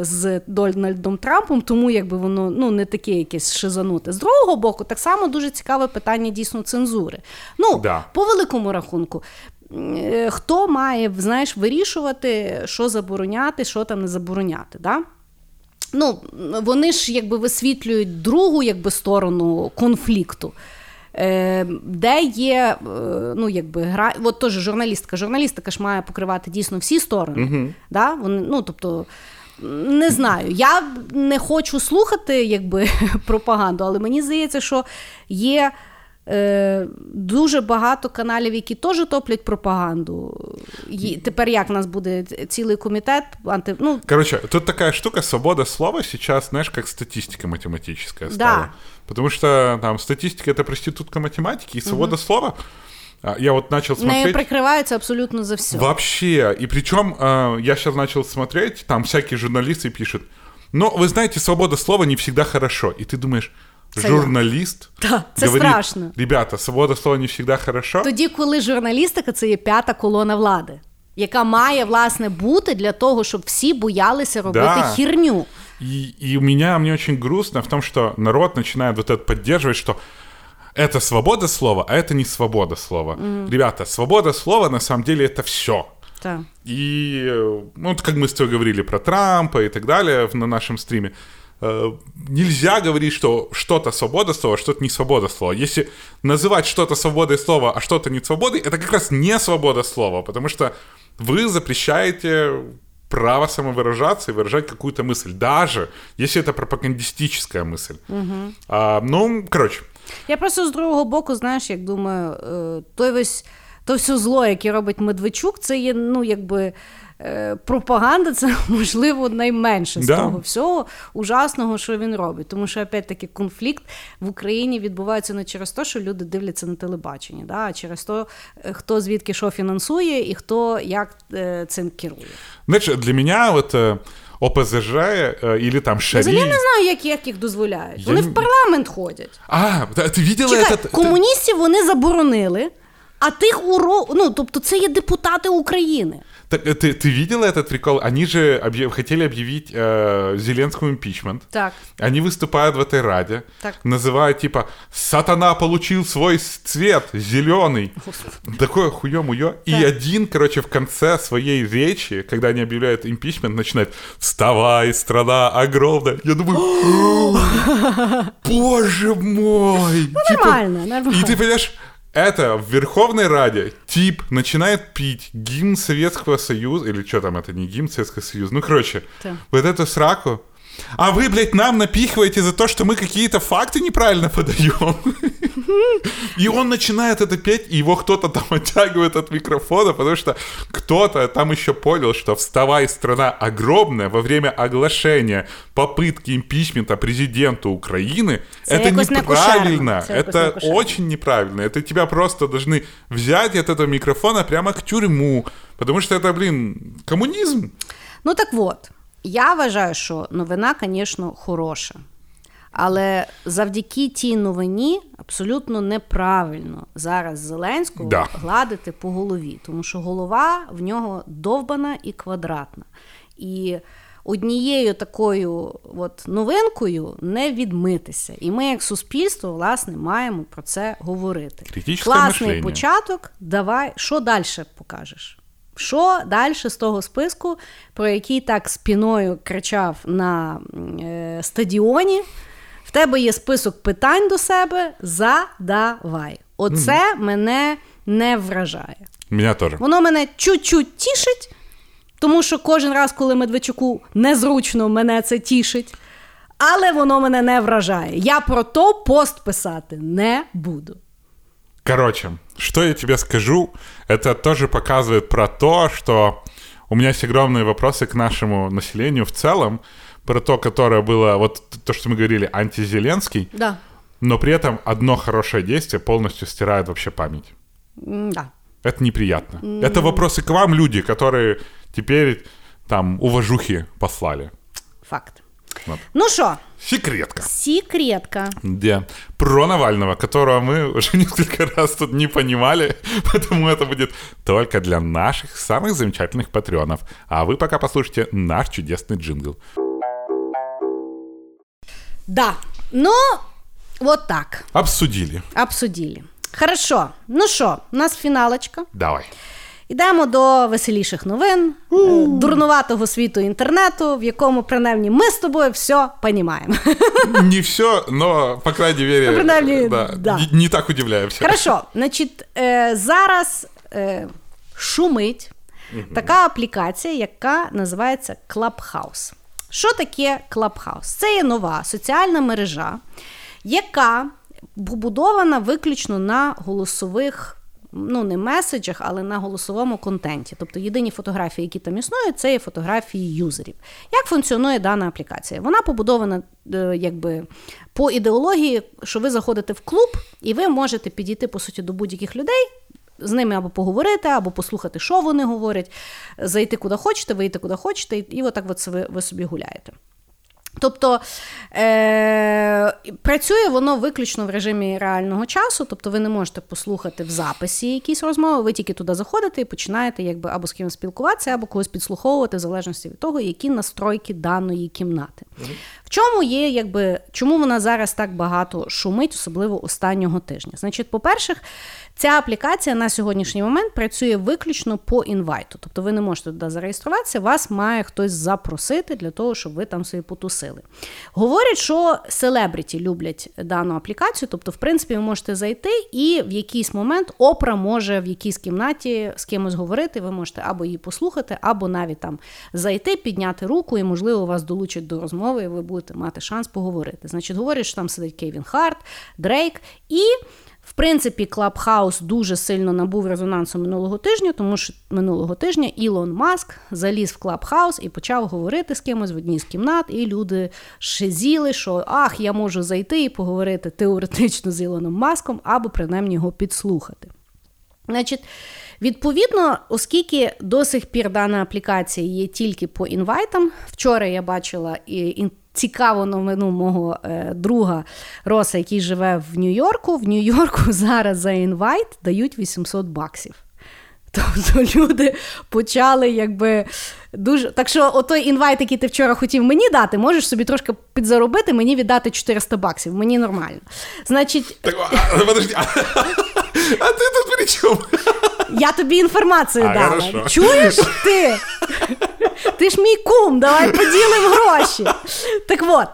з Дональдом Трампом, тому якби воно ну, не таке якесь шизануте. З другого боку, так само дуже цікаве питання дійсно цензури. Ну, Да. по великому рахунку. е, Хто має знаєш, вирішувати, що забороняти, що там не забороняти? Да? Ну, вони ж якби висвітлюють другу якби, сторону конфлікту. Е, де є, е, ну, якби, гра... от теж журналістика. Журналістика ж має покривати дійсно всі сторони. Да? Вони, ну, тобто, не знаю. Я не хочу слухати якби, пропаганду, але мені здається, що є. Е, дуже багато каналів, які теж топлять пропаганду. Є- Тепер як у нас буде цілий комітет анти... ну, Короче, тут такая штука, свобода слова сейчас, знаешь, как статистика математическая стала. Да. Потому что там статистика — это проститутка математики, и свобода слова... а, Я вот начал нею смотреть... прикриваються абсолютно за все. Вообще. И причем э, я сейчас начал смотреть, там всякие журналисты пишут, но вы знаете, свобода слова не всегда хорошо. И ты думаешь, Це журналист Да, це говорит, страшно. ребята, свобода слова не всегда хорошо. Тоді, коли журналістика це є п'ята колона влади, яка має власне бути для того, щоб всі боялися робити Да. хірню. И, и у меня, мне очень грустно в том, что народ начинает вот это поддерживать, что это свобода слова, а это не свобода слова. Ребята, свобода слова на самом деле это все. Так. И, э, ну, вот как мы с тобой говорили про Трампа и так далее в- на нашем стриме, э, нельзя говорить, что что-то свобода слова, а что-то не свобода слова. Если называть что-то свободой слова, а что-то не свободой, это как раз не свобода слова, потому что вы запрещаете право самовыражаться и выражать какую-то мысль, даже если это пропагандистическая мысль. А, ну, короче, Я просто з другого боку, знаєш, як думаю, е, той весь то все зло, яке робить Медведчук, це є, ну, якби. е, Пропаганда це можливо найменше з Да. того всього ужасного, що він робить. Тому що опять-таки конфлікт в Україні відбувається не через те, що люди дивляться на телебачення, да, а через те, е, хто звідки що фінансує і хто як е, цим керує. знаешь, для меня вот э, ОПЗЖ э, или там Шари... Взагалі я не знаю, як, як їх дозволяють. Я Вони не- в парламент ходять. А, да, ты видела Чекай, этот... ты- комуністів вони заборонили, А тих уро... ну, тобто це є депутати України. Так, ты, ты видела этот прикол? Они же объяв- хотели объявить э, Зеленскому импичмент. Так. Они выступают в этой раде, Так. называют типа «Сатана получил свой цвет, зеленый». Такое хуё-муё. И один, короче, в конце своей речи, когда они объявляют импичмент, начинает «Вставай, страна огромная». Я думаю «Боже мой!» Типа, Ну, нормально, нормально. И ты понимаешь, это в Верховной Раде тип начинает пить гимн Советского Союза, или что там, это не гимн Советского Союза, ну, короче, Да. вот эту сраку. А вы, блядь, нам напихиваете за то, что мы какие-то факты неправильно подаем. И он начинает это петь, и его кто-то там оттягивает от микрофона, потому что кто-то там еще понял, что «Вставай, страна огромная» во время оглашения попытки импичмента президенту Украины Это неправильно. Это очень неправильно. Это тебя просто должны взять от этого микрофона прямо к тюрьму. Потому что это, блин, коммунизм. Ну так от, я вважаю, що новина, звісно, хороша. Але завдяки тій новині абсолютно неправильно зараз Зеленського Да. гладити по голові, тому що голова в нього довбана і квадратна. І однією такою от новинкою не відмитися. І ми, як суспільство, власне, маємо про це говорити. Критичне Класний мишлення. початок. Давай, що далі покажеш? Що далі з того списку, про який так спіною кричав на е, стадіоні? В тебе є список питань до себе. Задавай. Оце мене не вражає. Меня тоже. Воно мене чуть-чуть тішить, тому що кожен раз, коли Медведчуку незручно, мене це тішить. Але воно мене не вражає. Я про то пост писати не буду. Короче, что я тебе скажу, это тоже показывает про то, что у меня есть огромные вопросы к нашему населению в целом, про то, которое было, вот то, что мы говорили, антизеленский, Да. но при этом одно хорошее действие полностью стирает вообще память. Да. Это неприятно. Это вопросы к вам, люди, которые теперь там уважухи послали. Факт. Вот. Ну що, Секретка. секретка. Где? Про Навального, которого мы уже несколько раз тут не понимали, поэтому это будет только для наших самых замечательных патреонов. А вы пока послушайте наш чудесный джингл. Да. Ну, от так. Обсудили. Обсудили. Хорошо. Ну що, у нас фіналочка. Давай. Йдемо до веселіших новин, е, дурнуватого світу інтернету, в якому принаймні ми з тобою все понімаємо. Не все, но, по крайней мере, Ну, принаймні, да, да. Не, так удивляемся. Хорошо, значить, е, зараз е, шумить така аплікація, яка називається Clubhouse. Що таке Clubhouse? Це є нова соціальна мережа, яка побудована виключно на голосових. Ну, не меседжах, але на голосовому контенті. Тобто єдині фотографії, які там існують, це є фотографії юзерів. Як функціонує дана аплікація? Вона побудована е, якби по ідеології, що ви заходите в клуб, і ви можете підійти по суті до будь-яких людей, з ними або поговорити, або послухати, що вони говорять, зайти куди хочете, вийти куди хочете, і, отак от ви собі гуляєте. Тобто е- працює воно виключно в режимі реального часу, тобто ви не можете послухати в записі якісь розмови, ви тільки туди заходите і починаєте якби або з кимось спілкуватися, або когось підслуховувати, в залежності від того, які настройки даної кімнати. В чому є, якби чому вона зараз так багато шумить, особливо останнього тижня? Значить, по-перше, Ця аплікація на сьогоднішній момент працює виключно по інвайту. Тобто ви не можете туди зареєструватися, вас має хтось запросити для того, щоб ви там собі потусили. Говорять, що селебріті люблять дану аплікацію, тобто, в принципі, ви можете зайти, і в якийсь момент опра може в якійсь кімнаті з кимось говорити. Ви можете або її послухати, або навіть там зайти, підняти руку, і, можливо, вас долучать до розмови, і ви будете мати шанс поговорити. Значить, говорять, що там сидить Кевін Харт, Дрейк і. В принципі, Clubhouse дуже сильно набув резонансу минулого тижня, тому що минулого тижня Ілон Маск заліз в Clubhouse і почав говорити з кимось в одній з кімнат, і люди шизіли, що ах, я можу зайти і поговорити теоретично з Ілоном Маском, або принаймні його підслухати. Значить, Відповідно, оскільки до сих пір дана аплікація є тільки по invite ам, вчора я бачила і цікаву новину мого е, друга Роса, який живе в Нью-Йорку. В Нью-Йорку зараз за інвайт дають 800 баксів. Тобто люди почали якби дуже. Так що, отой інвайт, який ти вчора хотів мені дати, можеш собі трошки підзаробити, мені віддати 400 баксів. Мені нормально. Значить. Так, а, подожди, а, а ти тут при чому? Я тобі інформацію а, дала. Хорошо. Чуєш ти? Ти ж мій кум, давай поділимо гроші. Так от.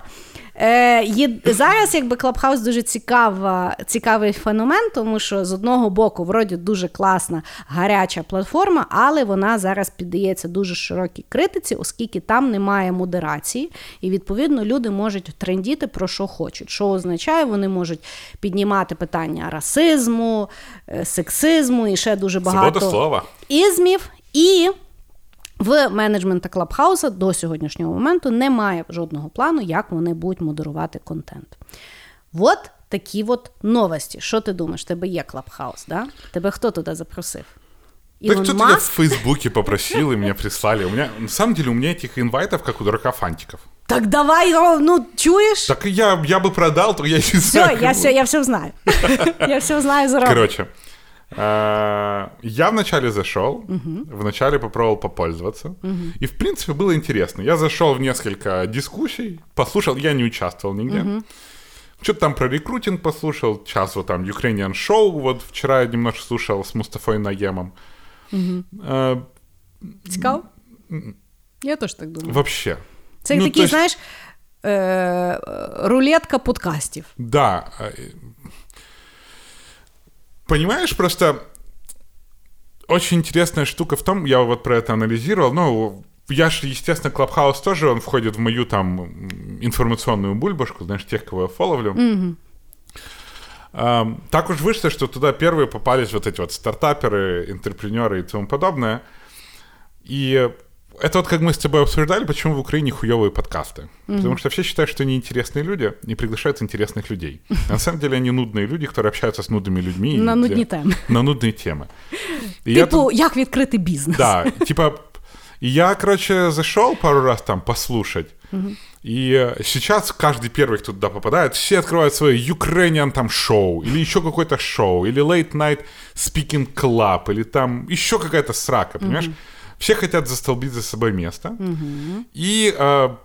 Е, є, Зараз якби Клабхаус дуже цікава, цікавий феномен, тому що з одного боку, вроді дуже класна гаряча платформа, але вона зараз піддається дуже широкій критиці, оскільки там немає модерації, і відповідно люди можуть трендіти про що хочуть. Що означає, вони можуть піднімати питання расизму, е, сексизму і ще дуже багато слова. ізмів. І в менеджмента Клабхауса до сьогоднішнього моменту немає жодного плану, як вони будуть модерувати контент. От такі от новості. Що ти думаєш? Тебе є Клабхаус, да? Тебе хто туди запросив? Так кто-то меня в Фейсбуке попросил, и мне прислали. У меня, на самом деле, у меня этих инвайтов, как у дурака фантиков. Так давай, ну, чуешь? Так я, я бы продал, то я не все, знаю. Я все, я все знаю. Я все знаю заранее. Короче, я вначале зашел, угу. вначале попробовал попользоваться. Угу. И, в принципе, было интересно. Я зашел в несколько дискуссий, послушал, я не участвовал нигде. Угу. Что-то там про рекрутинг послушал, час вот там Ukrainian Show, вот вчера я немножко слушал с Мустафой Наемом. Угу. А, Цікаво? Я теж так думаю. Вообще. Це ну, такий, есть... знаєш, е- рулетка подкастів. Да. Понимаешь, просто очень интересная штука в том, я вот про это анализировал, ну, я же, естественно, Клабхаус тоже, он входит в мою там информационную бульбашку, знаешь, тех, кого я фоловлю. Mm-hmm. А, так уж вышло, что туда первые попались вот эти вот стартаперы, интерпренеры и тому подобное. И это вот как мы с тобой обсуждали, почему в Украине хуевые подкасты. Mm-hmm. Потому что все считают, что они интересные люди, не приглашают интересных людей. А на самом деле они нудные люди, которые общаются с нудными людьми. На нудні теми. На нудные темы. И типу, я... як відкрити бізнес. Да, типа, и я, короче, зашел пару раз там послушать. Mm-hmm. И сейчас каждый первый, кто туда попадает, все открывают свое Ukrainian там шоу, или еще какое-то шоу, или Late Night Speaking Club, или там еще какая-то срака, понимаешь? Mm-hmm. Все хотят застолбить за собой место угу. и э,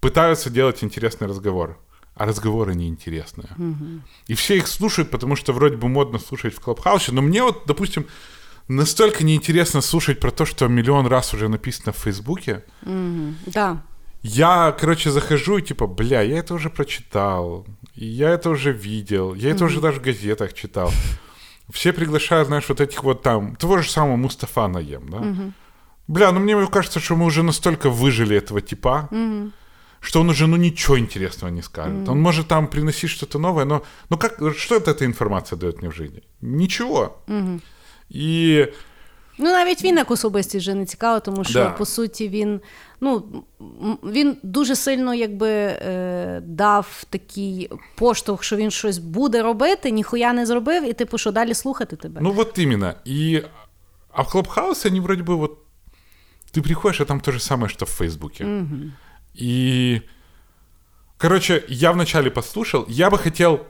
пытаются делать интересный разговор. А разговоры неинтересные. Угу. И все их слушают, потому что вроде бы модно слушать в Клабхаусе. Но мне вот, допустим, настолько неинтересно слушать про то, что миллион раз уже написано в Фейсбуке. Угу. Да. Я, короче, захожу и типа, бля, я это уже прочитал, я это уже видел, я это mm уже даже в газетах читал. Все приглашают, знаешь, вот этих вот там, того же самого Мустафа Наем, да? mm Бля, ну мне кажется, что мы уже настолько выжили этого типа, mm-hmm. что он уже ну ничего интересного не скажет. Mm-hmm. Он может там приносить что-то новое, но ну как, что это эта информация дает мне в жизни? Ничего. Mm-hmm. І... Ну, навіть він як особистість вже не цікаво, тому що да. по суті він ну, він дуже сильно якби е, дав такий поштовх, що він щось буде робити, ніхуя не зробив, і типу, що далі слухати тебе. Ну, от іменно. І а в Клабхаусе они вроде бы вот ты приходишь, а там то же самое, что в Фейсбуке. Угу. И Короче, я вначале послушал, я бы хотел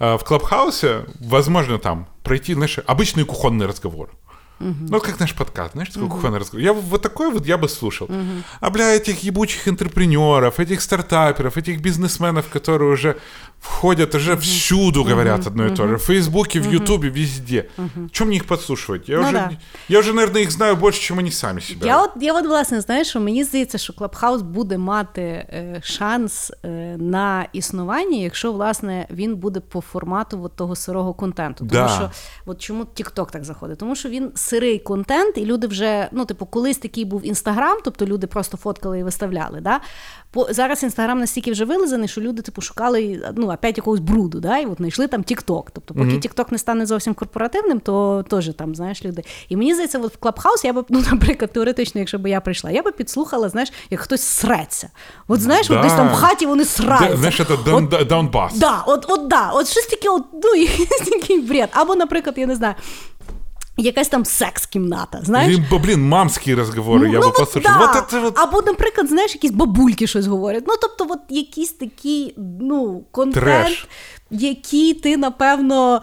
э, в Клабхаусе, возможно, там пройти, знаешь, обычный кухонный разговор. Ну, как наш подкаст, знаешь, такой кухонный разговор. Я вот такой вот я бы слушал. А, бля, этих ебучих интерпренеров, этих стартаперов, этих бизнесменов, которые уже входят, уже всюду говорят одно и то же. В Фейсбуке, в Ютубе, везде. Чем мне их подслушивать? Я, Ну уже, да. я уже, наверное, их знаю больше, чем они сами себя. Я от, я от власне знаю, що мені здається, що Клабхаус буде мати е, шанс е, на існування, якщо власне він буде по формату от того сирого контенту. Тому Да. що от чому TikTok так заходить? Тому що він сирий контент, і люди вже, ну, типу, колись такий був інстаграм, тобто люди просто фоткали і виставляли. Да? По, зараз інстаграм настільки вже вилизаний, що люди, типу, шукали ну, опять якогось бруду, да? і от знайшли там TikTok. Тобто, поки TikTok не стане зовсім корпоративним, то теж там, знаєш, люди. І мені здається, от в Клабхаус я б, ну, наприклад, теоретично, якщо б я прийшла, я би підслухала, знаєш, як хтось среться. От знаєш, от десь там в хаті вони сраються. Знаєш, це От- Дон, Да, от, от да, от щось таке, от, ну, якийсь такий бред. Або, наприклад, я не знаю, якась там секс-кімната, знаєш? Или, блин, мамские разговоры, я ну, бы от послушал. да. Вот это вот Або, наприклад, знаєш, якісь бабульки щось говорять. Ну, тобто, от якийсь такий, ну, контент, Треш. який ти, напевно,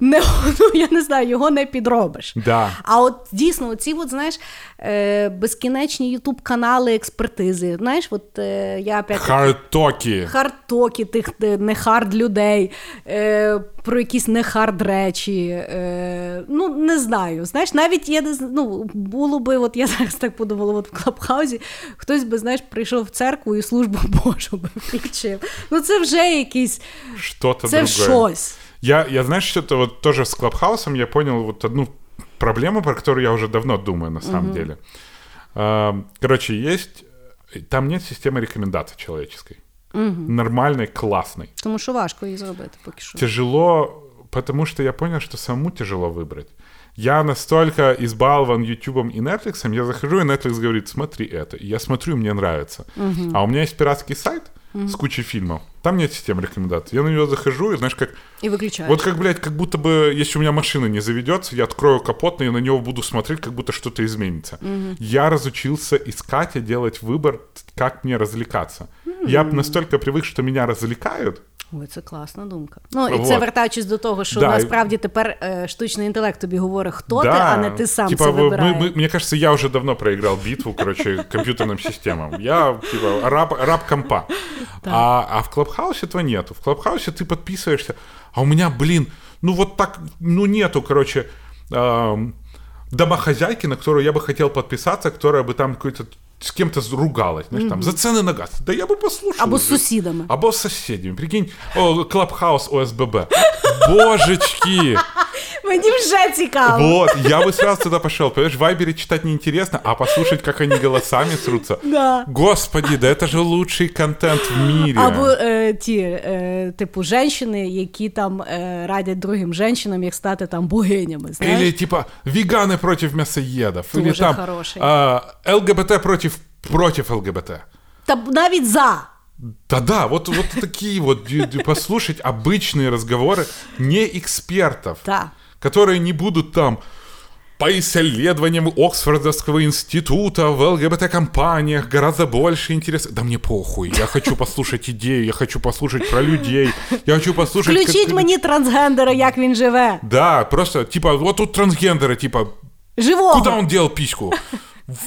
не, ну, я не знаю, його не підробиш. Да. А от дійсно, оці, от, знаєш, е, безкінечні ютуб-канали експертизи. Знаєш, от е, я опять hard talk и. hard talk и тих е, не hard людей, е, про якісь не hard речі. Е, ну, не знаю. Знаєш, навіть я не ну, було би, от я зараз так подумала, от в Клабхаузі хтось би, знаєш, прийшов в церкву і службу Божу би включив. Ну, це вже якийсь, Что-то це другое. щось. Я, я знаешь, что-то вот тоже с Клабхаусом я понял вот одну проблему, про которую я уже давно думаю, на самом деле. А, Короче, есть... Там нет системы рекомендаций человеческой. Нормальной, классной. Тому що важко її зробити поки що. Тяжело, потому что я понял, что самому тяжело выбрать. Я настолько избалован Ютубом и Netflix, я захожу, и Netflix говорит, смотри это. И я смотрю, мне нравится. А у меня есть пиратский сайт с кучей фильмов. Там нет системы рекомендаций. Я на него захожу, и знаешь, как... І виключаєш. Вот как, блядь, как будто бы, если у меня машина не заведется, я открою капот, и на него буду смотреть, как будто что-то изменится. Я разучился искать и делать выбор, как мне развлекаться. Я настолько привык, что меня развлекают, Ой, це класна думка. Ну, і це Вот. вертаючись до того, що Да, і- насправді тепер е, штучний інтелект тобі говорить, хто ти, а не ти сам типа, це вы- вибираєш. мы- мы- мне кажется, я уже давно проиграл битву, короче, компьютерным системам. Я, типа, раб, раб компа. А, а в Клабхаусе этого нету. В Клабхаусе ты подписываешься, а у меня, блин, ну вот так, ну нету, короче, эм, домохозяйки, на которую я бы хотел подписаться, которая бы там какой-то с кем-то ругалась, знаешь, там, за цены на газ. Да я бы послушал. Або з уже. сусідами. Або с соседями. Прикинь, о, Клабхаус ОСББ. Божечки! Мені вже цікаво. Вот, я бы сразу туда пошел. Понимаешь, в Вайбере читать неинтересно, а послушать, как они голосами срутся. Да. Господи, да это же лучший контент в мире. Або е, ті, е, типу, женщини, які там е, радять другим женщинам, як стати там богинями. Знаєш? Или типа веганы против мясоедов. Или Тоже там хороший. а, ЛГБТ против, против ЛГБТ. Та навіть за. Да-да, вот, вот такие вот, д- д- послушать обычные разговоры не экспертов, Та. которые не будут там по исследованиям Оксфордовского института в ЛГБТ-компаниях гораздо больше интереса. Да мне похуй, я хочу послушать идею, я хочу послушать про людей, я хочу послушать... как- Включіть мені трансгендера, як він живе. Да, просто, типа, вот тут трансгендеры, типа, Живого. куда он дел письку?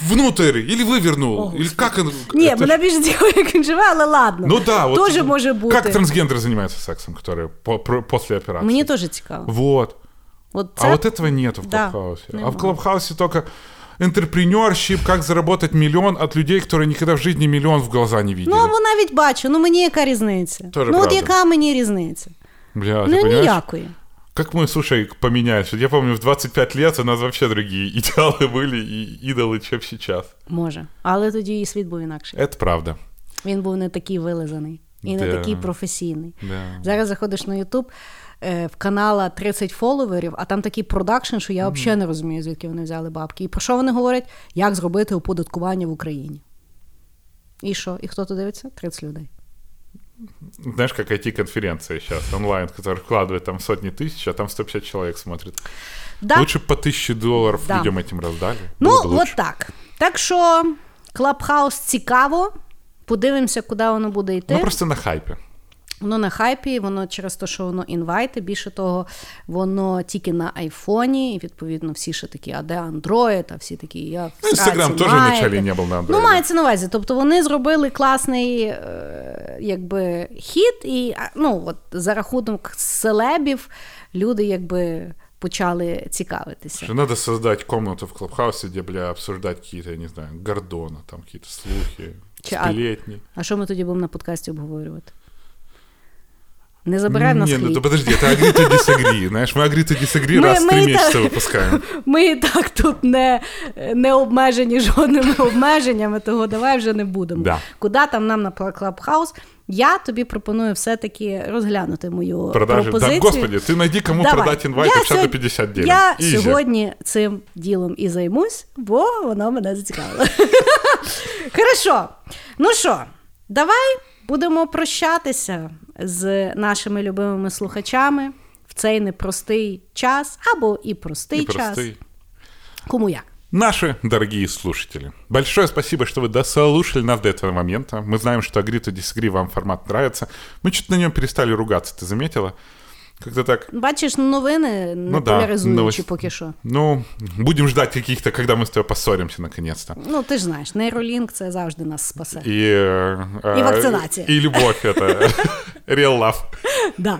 Внутрь или вывернул? Или как он... Ні, это ж- мене більш цікаво, як він живе, але ладно. Ну да, вот... Тоже може бути. Как трансгендеры занимаются сексом, которые по- про- после операции? Мені теж цікаво. Вот. От А це... вот этого нету в Да, Клабхаусе. а нема. в Клабхаусе только интерпренершип, как заработать миллион от людей, которые никогда в жизни миллион в глаза не видели. Ну, або навіть бачу, ну мені яка різниця? Тоже ну, от правда. яка мені різниця? Бля, ты ну, понимаешь? ніякої. Как мы, слушай, поменялись. Вот Я помню, в 25 лет у нас вообще другие идеалы были и идолы, чем сейчас. Може. Але тоді і світ був інакший. Это правда. Він був не такий вилизаний і не Да. такий професійний. Да. Зараз заходиш на Ютуб. е, В канала 30 фоловерів, а там такий продакшн, що я взагалі не розумію, звідки вони взяли бабки. І про що вони говорять? Як зробити оподаткування в Україні? І що? І хто то дивиться? 30 людей. Знаешь, как IT-конференция сейчас онлайн, которая вкладывает там сотни тысяч, а там 150 человек смотрит. Да. Лучше б по 1000 долларов Да. людям этим раздали. Ну, Было бы от лучше. так. Так що Клабхаус цікаво. Подивимося, куди воно буде йти. Ну, просто на хайпі. Воно на хайпі, воно через те, що воно інвайти. Більше того, воно тільки на айфоні, і відповідно всі ще такі, а де Android, а всі такі, я в Ну, Instagram сраці, теж вначалі не був на Android. Ну, мається на увазі. Тобто вони зробили класний е, якби, хід, і ну, от, за рахунок селебів люди якби почали цікавитися. Что надо создать комнату в Клабхаусе, где, бля, обсуждать какие-то, я не знаю, Гордона, там какие-то слухи, а- А що ми тоді будемо на подкасті обговорювати? Не забирай в нас Не, ну хліб. то подожди, это agree to disagree. Знаешь, мы agree to disagree Мы- раз в мы три и месяца так- выпускаем. Ми і так тут не, не обмежені жодними обмеженнями, того давай вже не будемо. Да. Куди там нам на Клабхаус? Я тобі пропоную все-таки розглянути мою Продажи. пропозицію. Да, господи, ты найди, кому Давай. продать инвайт Я 50 до сьогодні- 59. Я Easy. сьогодні цим ділом і займусь, бо воно мене зацікавило. Хорошо. Ну що, давай будемо прощатися з нашими любимими слухачами в цей непростий час або і простий час. Непростый. Кому як. Наши дорогие слушатели, большое спасибо, что вы дослушали нас до этого момента. Мы знаем, что Agree to Disagree вам формат нравится. Мы чуть на нем перестали ругаться, ты заметила? Как-то так. Бачиш, новини не Ну да, поляризуючі новость- поки що. Ну, будем ждать каких-то, когда мы с тобой поссоримся наконец-то. Ну, ти ж знаєш, нейролінк це завжди нас спасе. И, э, И э, вакцинация. И любовь это. Real love. Да.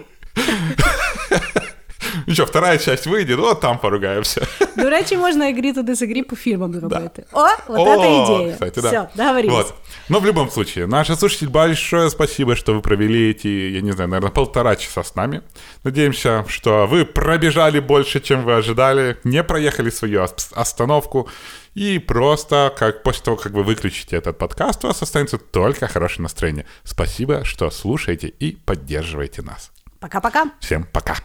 Ну что, вторая часть выйдет, вот там поругаемся. До речі, можна agree to disagree по фільмам зробити. О, вот О, это ідея. Кстати, да. Все, договорились. Вот. Но в любом случае, наши слушатели, большое спасибо, что вы провели эти, я не знаю, наверное, полтора часа с нами. Надеемся, что вы пробежали больше, чем вы ожидали, не проехали свою ос- остановку, и просто как после того, как вы выключите этот подкаст, у вас останется только хорошее настроение. Спасибо, что слушаете и поддерживаете нас. Пока-пока. Всем пока.